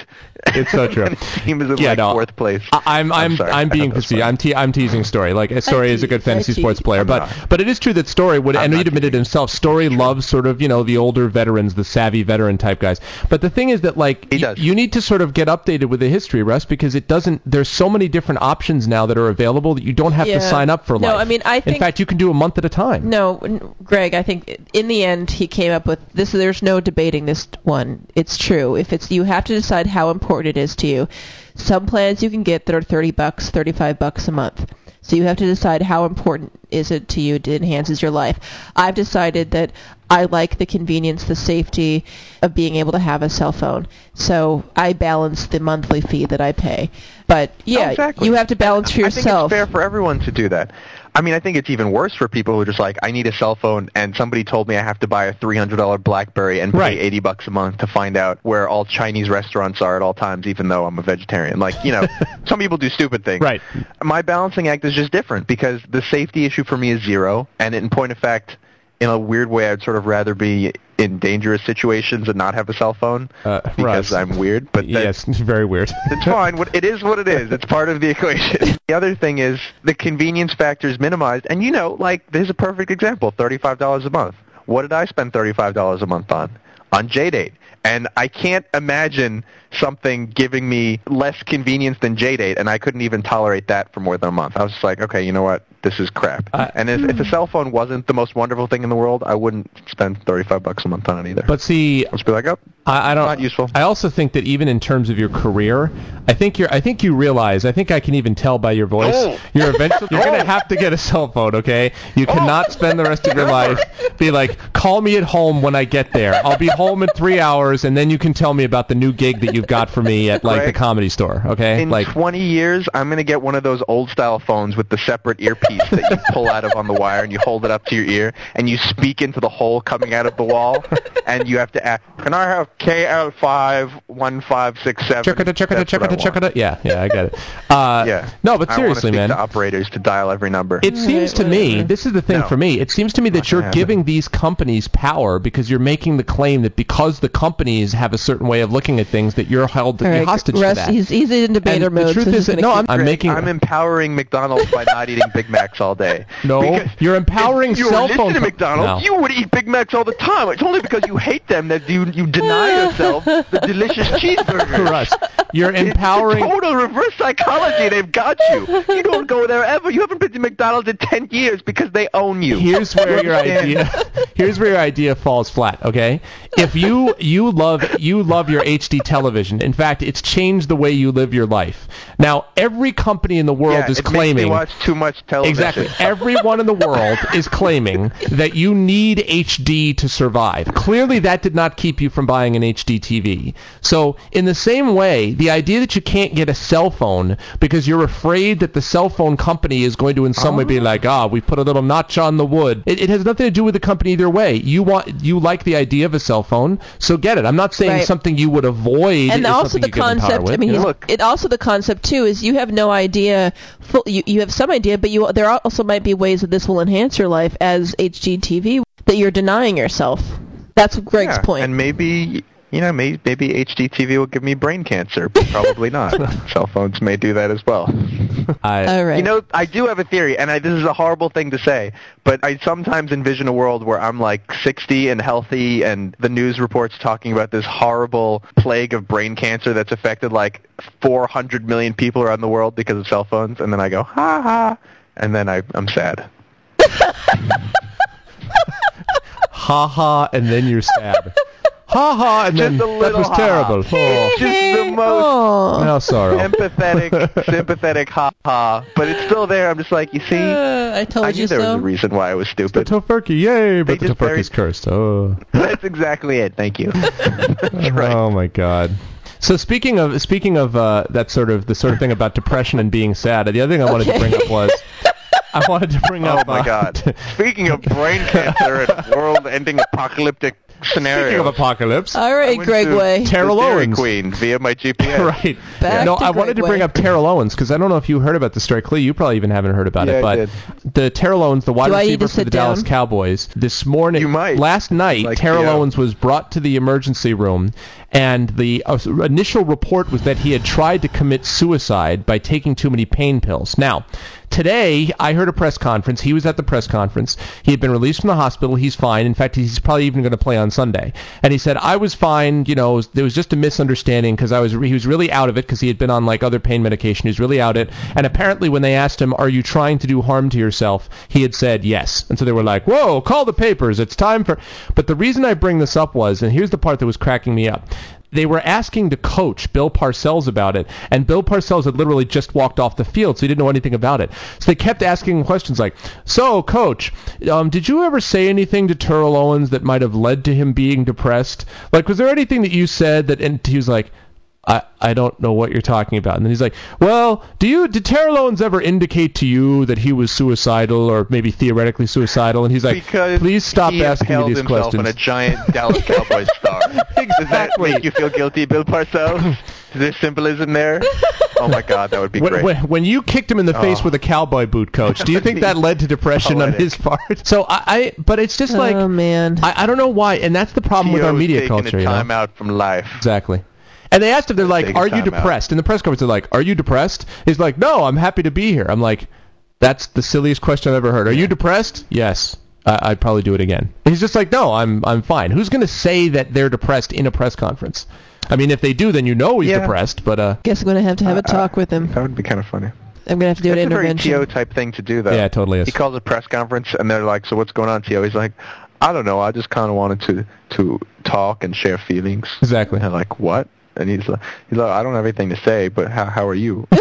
It's so true. *laughs*
team is in
Yeah,
like
no.
fourth place.
I- I'm I'm
sorry.
I'm
I
being
thought
facetious. I'm te- I'm teasing Story. Like Story is a good fantasy sports player, but but it is true that Story would,
I'm
and he
not
admitted himself, Story loves sort of you know the older veterans, the savvy veteran type guys. But the thing is that like
He
y-
does.
you need to sort of get updated with the history, Russ, because it doesn't. There's so many different options now that are available that you don't have
Yeah.
to sign up for
No,
life.
I mean, I think, in
fact you can do a month at a time.
No, Greg, I think in the end he came up with this. There's no debating this one. It's true. If it's you have to decide how important it is to you. Some plans you can get that are 30 bucks, 35 bucks a month. So you have to decide how important is it to you It enhances your life. I've decided that I like the convenience, the safety of being able to have a cell phone. So I balance the monthly fee that I pay. But yeah,
Oh, exactly.
you have to balance for yourself.
I think
yourself.
it's fair for everyone to do that. I mean, I think it's even worse for people who are just like, I need a cell phone, and somebody told me I have to buy a three hundred dollar BlackBerry and pay
Right.
eighty bucks a month to find out where all Chinese restaurants are at all times, even though I'm a vegetarian. Like, you know, *laughs* some people do stupid things.
Right.
My balancing act is just different because the safety issue for me is zero, and in point of fact, in a weird way, I'd sort of rather be in dangerous situations and not have a cell phone
Uh,
because. I'm weird. But
yes, *laughs* very weird.
it's fine. What- It is what it is. It's part of the equation. *laughs* The other thing is the convenience factor is minimized. And you know, like, there's a perfect example, $35 a month. What did I spend $35 a month on? On JDate. And I can't imagine something giving me less convenience than JDate, and I couldn't even tolerate that for more than a month. I was just like, okay, you know what? This is crap.
Uh,
and if, if a cell phone wasn't the most wonderful thing in the world, I wouldn't spend 35 bucks a month on it either.
But see,
I'll just be like, oh,
I, I don't.
Not useful.
I also think that even in terms of your career, I think you're. I think you realize. I think I can even tell by your voice.
Oh.
You're eventually. You're gonna *laughs* have to get a cell phone. Okay. You cannot spend the rest of your life be like, call me at home when I get there. I'll be home in three hours, and then you can tell me about the new gig that you've got for me at like the comedy store. Okay.
In
like.
20 years, I'm going to get one of those old style phones with the separate earpiece that you pull out of on the wire and you hold it up to your ear and you speak into the hole coming out of the wall and you have to ask, can I have KL51567?
Check it, check it, check
I
it, check it. Yeah, yeah, I get it. Uh, *laughs*
Yeah.
No, but seriously,
want to
man.
to operators to dial every number.
It seems to me, this is the thing
No.
for me, it seems to me that you're
gonna
giving these companies power because you're making the claim that because the companies have a certain way of looking at things that you're held
All
you're
right,
hostage
Russ,
to that.
he's, he's in debater
And the truth
so
is
he's
that-
gonna
no, I'm making-
I'm empowering McDonald's by not eating Big Macs all day.
No,
Because
you're empowering
if you
cell phone
listening to McDonald's,
No.
you would eat Big Macs all the time. It's only because you hate them that you you deny *laughs* yourself the delicious cheeseburger.
Russ, you're
It's
empowering.
total reverse psychology. They've got you. You don't go there ever. You haven't been to McDonald's in ten years because they own you.
Here's where your idea. *laughs* Here's where your idea falls flat. Okay, if you you love you love your HD television. In fact, it's changed the way you live your life. Now, every company in the world
Yeah,
is
it makes me
claiming
watch too much television.
Exactly. Everyone in the world is claiming that you need HD to survive. Clearly, that did not keep you from buying an HD TV. So, in the same way, the idea that you can't get a cell phone because you're afraid that the cell phone company is going to, in some way, be like, ah, we put a little notch on the wood. It, it has nothing to do with the company either way. You want, you like the idea of a cell phone, so get it. I'm not saying
Right.
something you would avoid.
and
is
also the
you get in power
concept.
with,
I mean,
you know?
Look.
it also the concept too is you have no idea. Full, you you have some idea, but you there also might be ways that this will enhance your life as HGTV that you're denying yourself. That's Greg's
Yeah,
point.
And maybe you know, maybe, maybe HDTV will give me brain cancer. but *laughs* Probably not. Cell phones may do that as well. *laughs*
I-
All right.
You know, I do have a theory, and I, this is a horrible thing to say, but I sometimes envision a world where I'm like 60 and healthy, and the news reports talking about this horrible plague of brain cancer that's affected like 400 million people around the world because of cell phones, and then I go, ha ha, and then I, I'm sad.
ha ha, and then you're sad. ha ha, and then
Just a
that
little
was
ha-ha.
terrible. Oh,
Just the most
Oh.
no sorrow.
empathetic, *laughs* sympathetic ha ha, but it's still there. I'm just like, you see,
Uh, I told
I
you
knew there was
so.
a reason why I was
The
stupid.
tofurkey, yay! But
They
the
just buried-
tofurkey's cursed. Oh, *laughs*
That's exactly it. Thank you. *laughs* That's right.
oh my god. So speaking of speaking of uh, that sort of the sort of thing about depression and being sad, the other thing I wanted to bring up was I wanted to bring *laughs*
Oh
up.
Oh my
uh,
God! *laughs* Speaking of brain cancer and world-ending apocalyptic scenario,
Speaking of apocalypse,
All right, Greg Way.
Terrell
Dairy
Owens.
Queen via my GPS. *laughs*
right.
Back
no,
to
I wanted to bring
Way.
up Terrell Owens because I don't know if you heard about the strike. Lee, you probably even haven't heard about
Yeah,
it. But the Terrell Owens, the wide
Do
receiver for the
sit
Dallas? Cowboys, this morning,
You might.
last night,
Like
Terrell
Theo.
Owens was brought to the emergency room, and the uh, initial report was that he had tried to commit suicide by taking too many pain pills. Now. Today, I heard a press conference. He was at the press conference. He had been released from the hospital. He's fine. In fact, he's probably even going to play on Sunday. And he said, "I was fine. You know, there was just a misunderstanding because I was he was really out of it because he had been on like other pain medication. He was really out of it. And apparently, when they asked him, "Are you trying to do harm to yourself?" he had said yes. And so they were like, "Whoa, call the papers. It's time for." But the reason I bring this up was, and here's the part that was cracking me up they were asking the coach, Bill Parcells, about it, and Bill Parcells had literally just walked off the field, so he didn't know anything about it. So they kept asking questions like, "So, coach, um, did you ever say anything to Terrell Owens that might have led to him being depressed? Like, was there anything that you said that?" And he was like. I, I don't know what you're talking about. And then he's like, Well, do you did Terrell Owens ever indicate to you that he was suicidal or maybe theoretically suicidal? And he's like,
because
Please stop
he
asking me
held
these
himself
questions.
on a giant Dallas *laughs* Cowboys star. Does that make you feel guilty, Bill Parcells? Is there symbolism there? Oh my God, that would be
When,
great.
when, when you kicked him in the face
Oh.
with a cowboy boot, coach, do you think that led to depression on *laughs*
oh,
his part? So I, I but it's just oh, like
oh man.
I, I don't know why, and that's the problem with our media
taking
culture.
a
You know?
time out from life.
Exactly. And they asked him, they're like, "Are you
time out.
depressed?" In the press conference, they're like, "Are you depressed?" He's like, "No, I'm happy to be here." I'm like, "That's the silliest question I've ever heard." Are you depressed? Yes. I I'd probably do it again. He's just like, "No, I'm I'm fine." Who's going to say that they're depressed in a press conference? I mean, if they do, then you know he's
Yeah.
depressed. But uh,
Guess I'm gonna have to have a talk with him.
That would be kind of funny.
I'm gonna have to do an
That's a very
intervention.
T.O. type thing to do, though.
yeah, it totally is.
He calls a press conference, and they're like, "So what's going on, T.O.?" He's like, "I don't know. I just kind of wanted to to talk and share feelings."
Exactly.
And they're like, "What?" And he's like, "He's like, I don't have anything to say, but how how are you?" *laughs*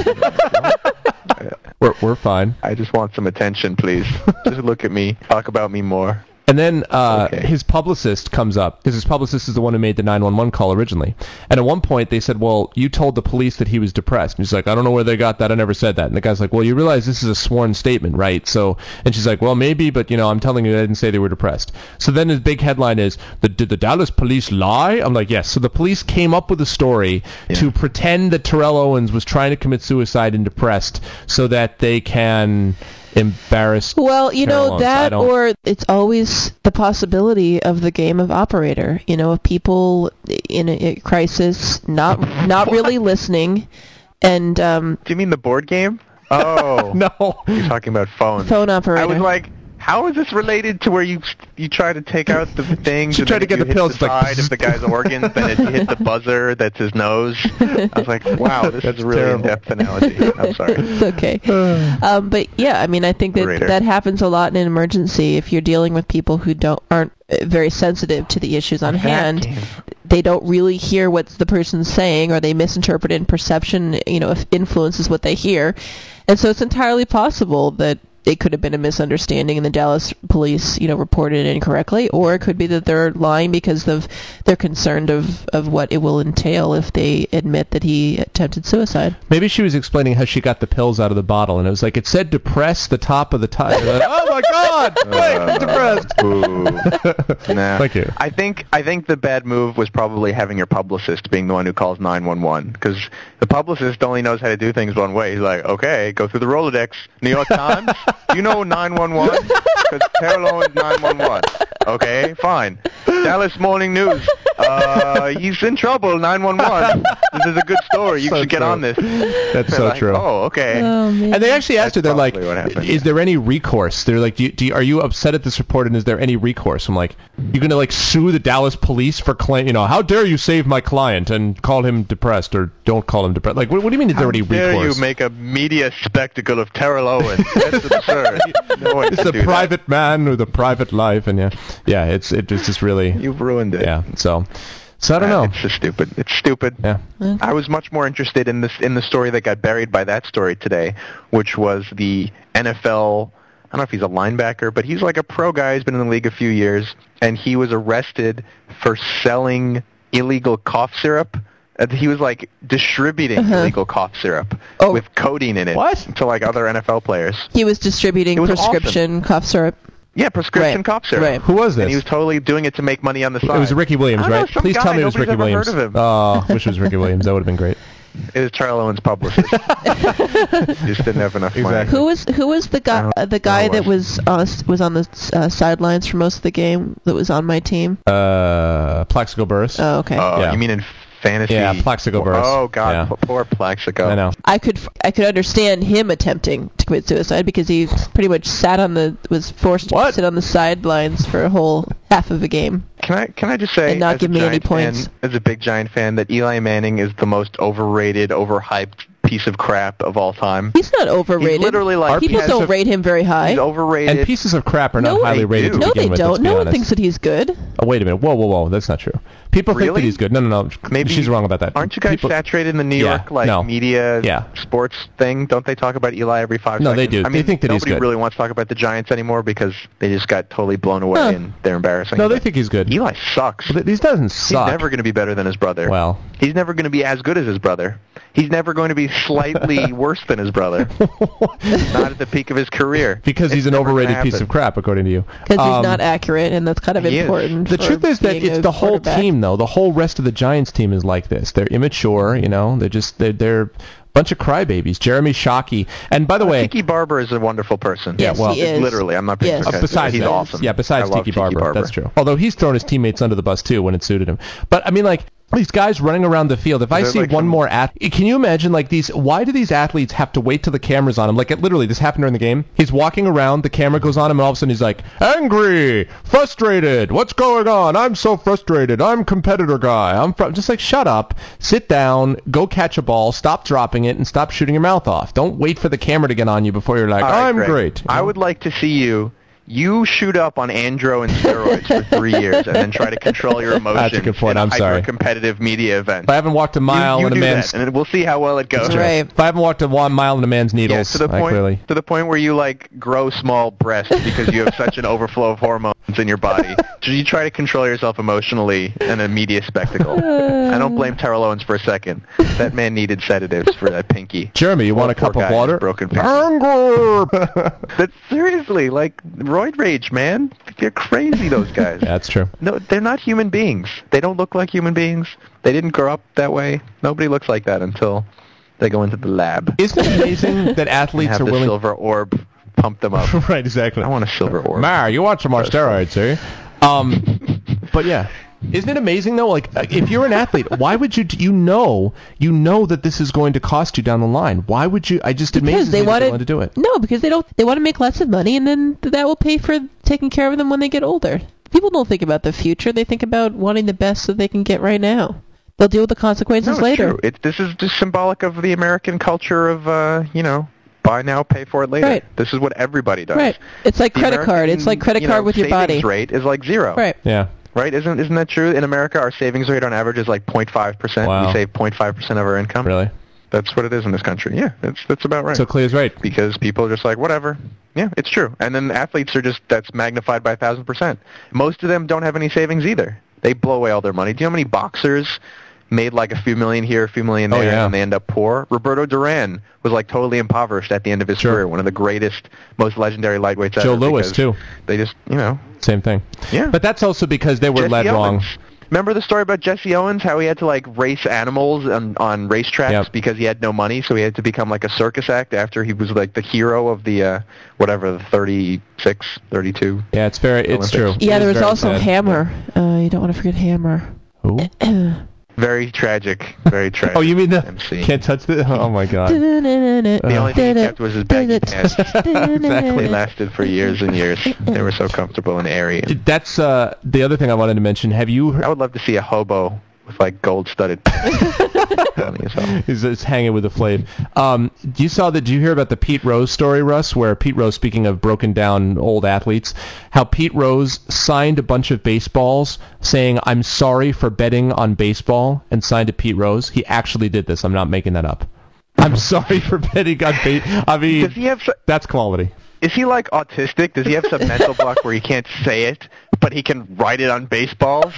We're we're fine.
I just want some attention, please. just look at me. Talk about me more.
And then uh,
Okay.
his publicist comes up because his publicist is the one who made the 911 call originally. And at one point they said, "Well, you told the police that he was depressed." And he's like, "I don't know where they got that. I never said that." And the guy's like, "Well, you realize this is a sworn statement, right?" So, and she's like, "Well, maybe, but you know, I'm telling you, I didn't say they were depressed." So then his big headline is, the, "Did the Dallas police lie?" I'm like, "Yes." So the police came up with a story to pretend that Terrell Owens was trying to commit suicide and depressed, so that they can embarrass.
Well, you know that,
don't-
or it's always the possibility of the game of operator. You know, of people in a, a crisis not not *laughs* really listening, and um,
Do you mean the board game? *laughs* Oh,
No.
you're talking about phones.
phone operator.
I was like, how is this related to where you you try to take out the things? *laughs*
She
and
tried to get the
hit
pills,
The
like,
side of the guy's *laughs* organs, then it hit the buzzer that's his nose. I was like, *laughs* wow, this
That's
is a really
terrible.
in-depth analogy. I'm sorry.
It's okay. *sighs* um, but yeah, I mean, I think that
Operator.
that happens a lot in an emergency. If you're dealing with people who don't aren't uh, very sensitive to the issues on hand,
game.
they don't really hear what the person's saying, or they misinterpret it. And perception, you know, influences what they hear, and so it's entirely possible that it could have been a misunderstanding and the Dallas police, you know, reported it incorrectly, or it could be that they're lying because of they're concerned of, of what it will entail if they admit that he attempted suicide.
Maybe she was explaining how she got the pills out of the bottle, and it was like it said depress the top of the tire. *laughs* Like, oh my god! *laughs* Wait, I'm depressed. *laughs*
Nah.
Thank you.
I think I think the bad move was probably having your publicist being the one who calls 911 because the publicist only knows how to do things one way. He's like, okay, go through the Rolodex. New York Times, you know 911 because Terrell Owens 911. Okay, fine. Dallas Morning News. Uh, he's in trouble. 911. This is a good story. You
So
should get
true.
on this.
That's
They're
so
like,
true.
Oh, okay.
man.
And they actually asked
That's
her, they're like,
happened.
is there any recourse? They're like, do you, do you, are you upset at this report and is there any recourse? I'm like, you're going to like sue the Dallas police for claim, you know, how dare you save my client and call him depressed or don't call him depressed? Like, what, what do you mean is there any
How dare
recourse?
you make a media spectacle of Terrell Owens? That's absurd. *laughs* No
it's
can
a
do that.
private man with a private life, and yeah, yeah, it's it, it's just really,
You've ruined it.
yeah. So, so I don't
Uh,
know.
It's just stupid. It's stupid.
Yeah.
I was much more interested in this in the story that got buried by that story today, which was the NFL. I don't know if he's a linebacker, but he's like a pro guy. He's been in the league a few years, and he was arrested for selling illegal cough syrup. Uh, He was like distributing illegal cough syrup
Oh.
with codeine in it
What?
to like other NFL players.
He was distributing
was
prescription cough syrup.
Yeah, prescription
Right,
cough syrup.
right.
Who was this?
And he was totally doing it to make money on the side.
It was Ricky Williams,
I don't know,
right? Please
guy.
tell me it was Ricky
ever
Williams.
heard of him.
Oh, wish it was Ricky Williams. That would have been great. *laughs*
It was Terrell Owens' publicist. *laughs* Just didn't have enough money.
Exactly.
Who was who was the guy uh, the guy that was uh, was on the uh, sidelines for most of the game that was on my team?
Uh, Plaxico Burress.
Oh, okay.
Oh,
Yeah.
you mean in fantasy?
Yeah, Plaxico Burress.
Oh God,
Yeah.
poor Plaxico.
I know.
I could I could understand him attempting to commit suicide because he pretty much sat on the was forced to sit on the sidelines for a whole half of a game.
Can I can I just say,
And not
as
give
a
me any
Giant fan- as a big Giant fan, that Eli Manning is the most overrated, overhyped piece of crap of all time.
He's not overrated.
He's literally like
People don't rate him very high.
He's overrated.
And pieces of crap are not
No,
highly
they
rated
do.
no, they
with.
don't.
let's
No one
honest.
thinks that he's good.
Oh, wait a minute. Whoa, whoa, whoa. That's not true. People think that he's good. No, no, no.
Maybe
she's wrong about that.
Aren't you guys
People-
saturated in the New
Yeah,
York like
no.
media
Yeah.
sports thing? Don't they talk about Eli every five
No,
seconds?
they do.
I
They
mean,
think that he's
nobody
good.
really wants to talk about the Giants anymore because they just got totally blown away
Huh.
and they're embarrassing.
No, they think he's good.
Eli sucks.
But He doesn't suck.
He's never going to be better than his brother.
Well.
he's never going to be as good as his brother. He's never going to be slightly *laughs* worse than his brother. Not at the peak of his career.
because he's an overrated piece of crap, according to you.
Because he's
Um,
not accurate, and that's kind of important.
The truth is that it's the whole team, though. The whole rest of the Giants team is like this. They're immature, you know. They're just they're they're a bunch of crybabies. Jeremy Shockey, and by the way,
Tiki Barber is a wonderful person.
Yeah,
Yes,
well,
he is.
Literally, I'm not being
Yes.
Uh, besides
he's
that,
awesome.
Yeah, besides
I love
Tiki, Barber, that's true. Although he's thrown his teammates under the bus too when it suited him. But I mean, like these guys running around the field. If I see
like,
one
some-
more at, can you imagine like these? Why do these athletes have to wait till the camera's on him? Like it literally, this happened during the game. He's walking around, the camera goes on him, and all of a sudden he's like, angry, frustrated. What's going on? I'm so frustrated. I'm competitor guy. I'm fr-. just like, shut up, sit down, go catch a ball, stop dropping it, and stop shooting your mouth off. Don't wait for the camera to get on you before you're like,
right,
I'm
Greg,
great.
I would like to see you. You shoot up on andro and steroids for three years, and then try to control your emotions *laughs*
That's a good point.
in a
I'm sorry.
hyper-competitive media event.
If I haven't walked a mile
you, you
in a
do
man's
that, and we'll see how well it goes.
Right.
If I haven't walked a one mile in a man's
Yeah,
needles,
to the
I
point
clearly.
to the point where you like grow small breasts because you have such an overflow of hormones in your body. So you try to control yourself emotionally in a media spectacle. I don't blame Terrell Owens for a second. That man needed sedatives for that pinky.
Jeremy, you want a
Poor
cup of
guy
water?
broken pinky.
Anger. *laughs*
But seriously, like roid rage, man. They're crazy. Those *laughs* guys.
that's true.
No, they're not human beings. They don't look like human beings. They didn't grow up that way. Nobody looks like that until they go into the lab
Isn't it amazing *laughs* that athletes
have
are willing?
silver orb pump them up. *laughs*
right, exactly.
I want a silver orb.
Mar, you want some more steroids, eh? Um, but yeah, isn't it amazing though? Like, uh, if you're an athlete, why would you? You know, you know that this is going to cost you down the line. Why would you? I just
because
amazes
they want
to do it.
No, because they don't. They want to make lots of money, and then that will pay for taking care of them when they get older. People don't think about the future; they think about wanting the best that they can get right now. They'll deal with the consequences
No, it's
later.
true. It, this is just symbolic of the American culture of, uh, you know, buy now, pay for it later.
Right.
This is what everybody does.
Right. It's like
The
credit card. It's like credit
you
card with your
savings
body.
rate is like zero.
Right.
Yeah.
Right? Isn't isn't that true? In America, our savings rate on average is like 0.5 percent.
Wow.
We save 0.5 percent of our income.
Really?
That's what it is in this country. Yeah, that's that's about right.
So Clea's right.
because people are just like whatever. Yeah, it's true. And then athletes are just that's magnified by a thousand percent. Most of them don't have any savings either. They blow away all their money. Do you know how many boxers made like a few million here, a few million there,
yeah.
and they end up poor? Roberto Duran was like totally impoverished at the end of his
Sure.
career. One of the greatest, most legendary lightweights
Joe
ever.
Joe
Louis,
too.
They just you know
Same thing.
Yeah.
But that's also because they were
Jesse
led wrong.
Remember the story about Jesse Owens, how he had to like race animals on, on racetracks
Yep.
because he had no money, so he had to become like a circus act after he was like the hero of the uh, whatever the 36, 32.
Yeah, it's very. It's
Olympics.
true.
Yeah,
It
there
is
was also
sad.
Hammer. Uh, you don't want to forget Hammer.
Who? *clears throat*
Very tragic. Very tragic. *laughs*
Oh, you mean the
MC.
can't touch the? Oh my god. *laughs*
The only thing he kept was his baggy *laughs* pants. They
Exactly.
lasted for years and years. They were so comfortable and airy.
That's uh, the other thing I wanted to mention. Have you heard?
I would love to see a hobo with like gold-studded pants.
He's, hanging with the flame. Um, you saw that? Did you hear about the Pete Rose story, Russ? Where Pete Rose, speaking of broken down old athletes, how Pete Rose signed a bunch of baseballs saying "I'm sorry for betting on baseball" and signed to Pete Rose. He actually did this. I'm not making that up. I'm sorry for betting on base. I mean,
Does he have? so-
that's quality.
Is he like autistic? Does he have some mental block where he can't say it, but he can write it on baseballs?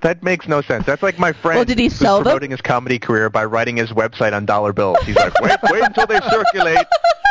That makes no sense. That's like my friend
Well, did he
who's
sell them?
promoting his comedy career by writing his website on dollar bills. He's like, wait, wait until they circulate.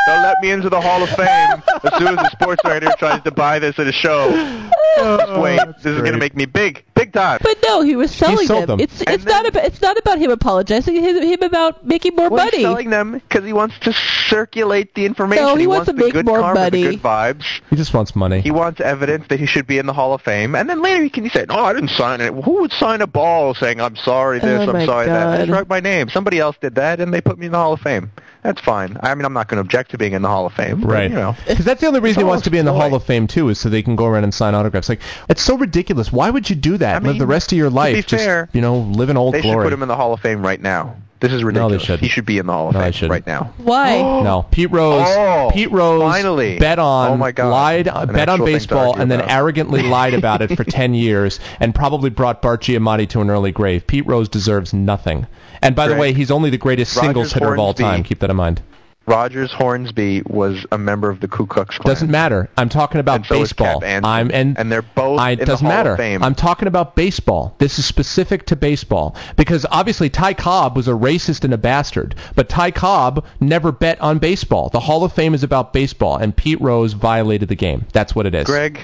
They'll let me into the Hall of Fame as soon as a sports writer tries to buy this at a show. *laughs* Just wait, this is gonna make me big, big time.
But no, he was selling
sold them.
It's
And
it's not about it's not about him apologizing. Him, him about making more
Well,
money.
he's selling them because he wants to circulate the information.
No, he wants to
the
make
good
more
karma,
money.
the good vibes.
He just wants money.
He wants evidence that he should be in the Hall of Fame, and then later he can say, "No, oh, I didn't sign it." Who would sign a ball saying, "I'm sorry this,
Oh,
I'm
my
sorry that"? I just wrote my name. Somebody else did that, and they put me in the Hall of Fame. That's fine. I mean, I'm not going to object to being in the Hall of Fame, but,
Right.
You know,
Because that's the only reason he wants to be in the
joy.
Hall of Fame too, is so they can go around and sign autographs. Like it's so ridiculous. Why would you do that?
I
Live the rest of your
to
life
be
just
fair,
you know live in old
they should
glory.
put him in the Hall of Fame right now. This is ridiculous.
No, they shouldn't.
he should be in the Hall of
No,
Fame
shouldn't.
right now.
Why? *gasps*
No, Pete Rose.
Oh,
Pete Rose
finally.
bet on,
Oh my God.
lied,
An
bet on
actual thing to
baseball, and then
about.
arrogantly *laughs* lied about it for ten years, and probably brought Bart Giamatti to an early grave. Pete Rose deserves nothing. And by the way, he's only the greatest
Rogers
singles hitter of all time. Keep that in mind.
Rogers Hornsby was a member of the Ku Klux Klan.
Doesn't matter. I'm talking about
so
baseball. I'm and
And they're both
I,
in
doesn't
Hall of
matter.
Fame.
I'm talking about baseball. This is specific to baseball because obviously Ty Cobb was a racist and a bastard, but Ty Cobb never bet on baseball. The Hall of Fame is about baseball, and Pete Rose violated the game. That's what it is.
Greg,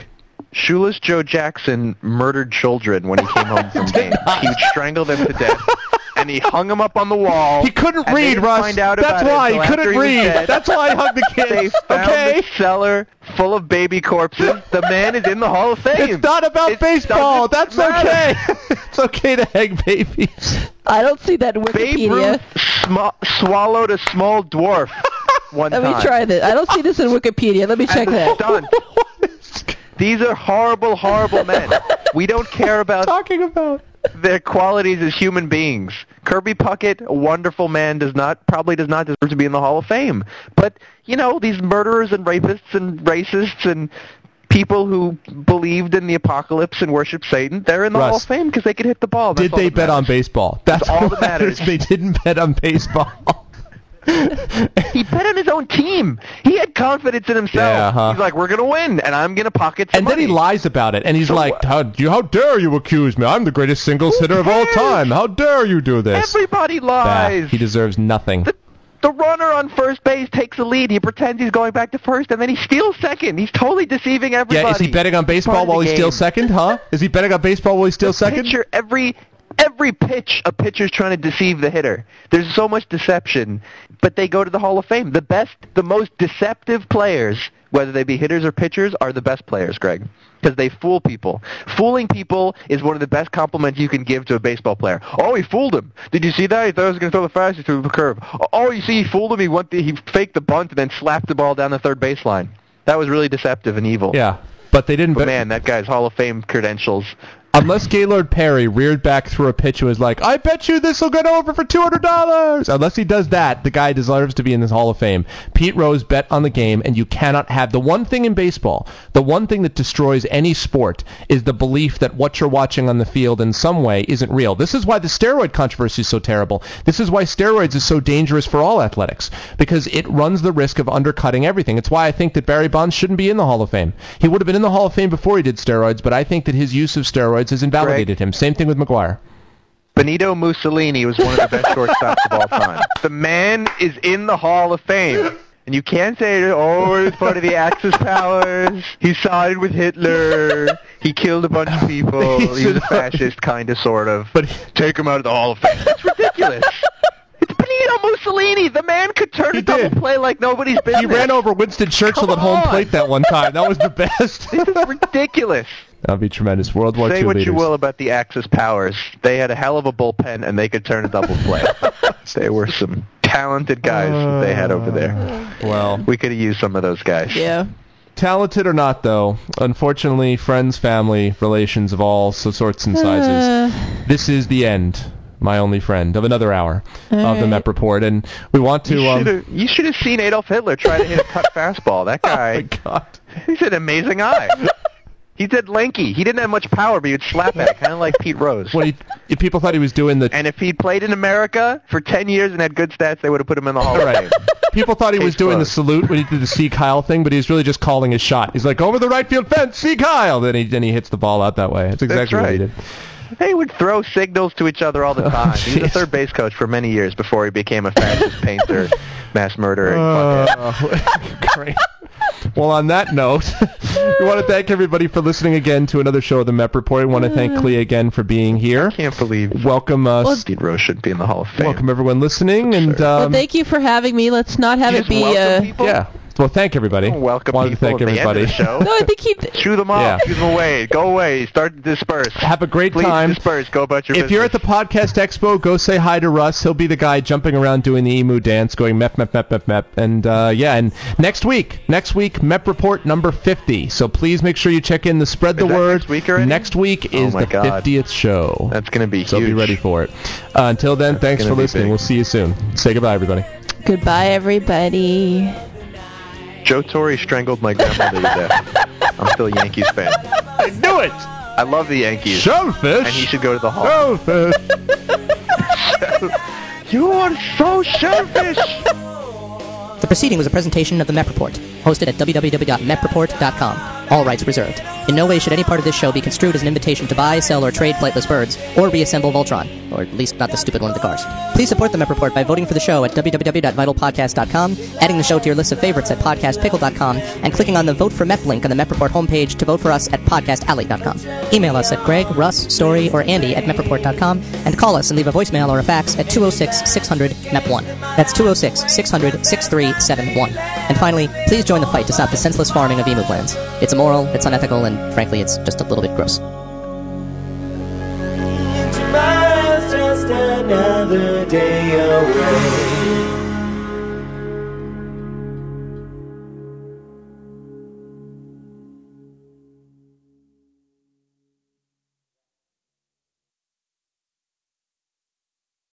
Shoeless Joe Jackson murdered children when he came home from *laughs* games. He would strangle them to death, *laughs* and he hung them up on the wall.
He couldn't read,
didn't
Russ.
Find out
That's
about
why
until
he couldn't
he
read.
dead.
That's why I hugged the *laughs*
They
kids.
found
okay.
the cellar full of baby corpses. The man is in the Hall of Fame.
It's not about
It
baseball. That's
matter.
okay. *laughs* it's okay to hang babies.
I don't see that in
Babe
Wikipedia.
Ruth sm- swallowed a small dwarf *laughs* one
Let
time.
me try this. I don't see this in Wikipedia. Let me check that.
stunt. These are horrible, horrible men. We don't care about
Talking about.
Their qualities as human beings. Kirby Puckett, a wonderful man, does not probably does not deserve to be in the Hall of Fame. But you know these murderers and rapists and racists and people who believed in the apocalypse and worshipped Satan, they're in the Hall of Fame because they could hit the ball. That's
Did they bet on baseball? That's
all
what
that matters. *laughs*
They didn't bet on baseball. *laughs*
He bet on his own team. He had confidence in himself.
Yeah, huh.
He's like, "We're gonna win, and I'm gonna pocket some
and then he lies about it, and he's
So
like, how, you, "How dare you accuse me? I'm the greatest singles hitter of all time. How dare you do this?"
Everybody
Bah,
lies.
he deserves nothing.
the, the runner on first base takes the lead. He pretends he's going back to first, and then he steals second. He's totally deceiving everybody.
Yeah, is he betting on baseball
the
while he
game.
steals second? Huh? Is he betting on baseball while he steals second?
Pitcher, every every pitch, a pitcher's trying to deceive the hitter. There's so much deception, but they go to the Hall of Fame. The best, the most deceptive players, whether they be hitters or pitchers, are the best players, Greg. Because they fool people. Fooling people is one of the best compliments you can give to a baseball player. Oh, he fooled him. Did you see that? He thought he was going to throw the fastest he threw the curve. Oh, you see, he fooled him. He went. The, he faked the bunt and then slapped the ball down the third baseline. That was really deceptive and evil.
Yeah, but they didn't
But man, that guy's Hall of Fame credentials
Unless Gaylord Perry reared back through a pitch and was like, I bet you this will get over for $200. Unless he does that, the guy deserves to be in this Hall of Fame. Pete Rose bet on the game, and you cannot have the one thing in baseball, the one thing that destroys any sport is the belief that what you're watching on the field in some way isn't real. This is why the steroid controversy is so terrible. This is why steroids is so dangerous for all athletics, because it runs the risk of undercutting everything. It's why I think that Barry Bonds shouldn't be in the Hall of Fame. He would have been in the Hall of Fame before he did steroids, but I think that his use of steroids has invalidated him. Same thing with McGwire.
Benito Mussolini was one of the best shortstops of all time. The man is in the Hall of Fame. And you can't say, oh, it's part of the Axis powers. He sided with Hitler. He killed a bunch of people. *laughs* He was a *laughs* fascist, kind of, sort of.
But
take him out of the Hall of Fame. That's ridiculous. it's Benito Mussolini. The man could turn
He
a double
did.
play like nobody's business.
he ran over Winston Churchill
Come
at home
on.
plate that one time. That was the *laughs* best.
This is ridiculous.
That'd be tremendous. World War
Say
II
what
leaders.
you will about the Axis powers. They had a hell of a bullpen, and they could turn a double play. *laughs* they were some talented guys that they had over there.
Well,
We could have used some of those guys.
Yeah.
talented or not, though, unfortunately, friends, family, relations of all sorts and sizes.
Uh,
this is the end, my only friend, of another hour of the
Alright.
MEP report, and we want to.
should
Um,
have you should have seen Adolf Hitler try to hit a cut fastball. That *laughs*
oh my
guy,
God!
he's an amazing eye. *laughs* He did lanky. He didn't have much power, but he would slap at it, kind of like Pete Rose.
When he, if people thought he was doing the
And if he'd played in America for 10 years and had good stats, they would have put him in the Hall of Fame.
People thought he was
Case
doing the
closed.
salute when he did the Sieg Heil thing, but he was really just calling his shot. He's like, over the right field fence, Sieg Heil. Then he then he hits the ball out that way. That's exactly what he
right.
did.
They would throw signals to each other all the *laughs* time. he was a
jeez.
third base coach for many years before he became a fascist painter, mass murderer. and fuckhead.
Uh, *laughs* great. Well, on that note, *laughs* we want to thank everybody for listening again to another show of the MEP Report. We want to thank Clea again for being here.
Can't believe
Welcome, uh,
Well,
Pete Rose shouldn't be in the Hall of Fame.
welcome everyone listening, and
Sure.
um,
well, thank you for having me. Let's not have
You
it
just
be.
welcome
Uh,
people?
yeah, Well, thank everybody.
Welcome
Wanted to thank
at the end of
everybody.
the show.
No, I think he. *laughs*
Shoo them off.
Yeah.
Shoo them away. Go away. Start to disperse.
Have a great
Please
time.
disperse. Go about your business.
If you're at the podcast expo, go say hi to Russ. He'll be the guy jumping around doing the emu dance, going mep mep mep mep mep. And uh, yeah, and next week, next week, MEP Report number 50. So please make sure you check in the spread the
that
word.
next week already?
Next week
Oh
is
my
the
God.
50th show.
That's going to be
so
huge.
be ready for it. Uh, until then, thanks for listening.
big.
We'll see you soon. Say goodbye, everybody.
Goodbye, everybody.
Joe Torre strangled my grandmother to death. I'm still a Yankees fan.
I knew it.
I love the Yankees.
Shellfish.
And he should go to the Hall.
Shellfish. *laughs*
You are so selfish.
Proceeding was a presentation of the MEP Report, hosted at www.mepreport.com. All rights reserved. In no way should any part of this show be construed as an invitation to buy, sell, or trade flightless birds, or reassemble Voltron, or at least not the stupid one of the cars. Please support the MEP Report by voting for the show at www.vitalpodcast.com, adding the show to your list of favorites at podcastpickle.com, and clicking on the Vote for MEP link on the MEP Report homepage to vote for us at podcastalley.com. Email us at Greg, Russ, Story, or Andy at mepreport.com, and call us and leave a voicemail or a fax at 206 600 MEP1. That's 206 600 6371. And finally, please join the fight to stop the senseless farming of emu glands. It's immoral, it's unethical, and frankly, it's just a little bit gross.
Tomorrow's just another day away.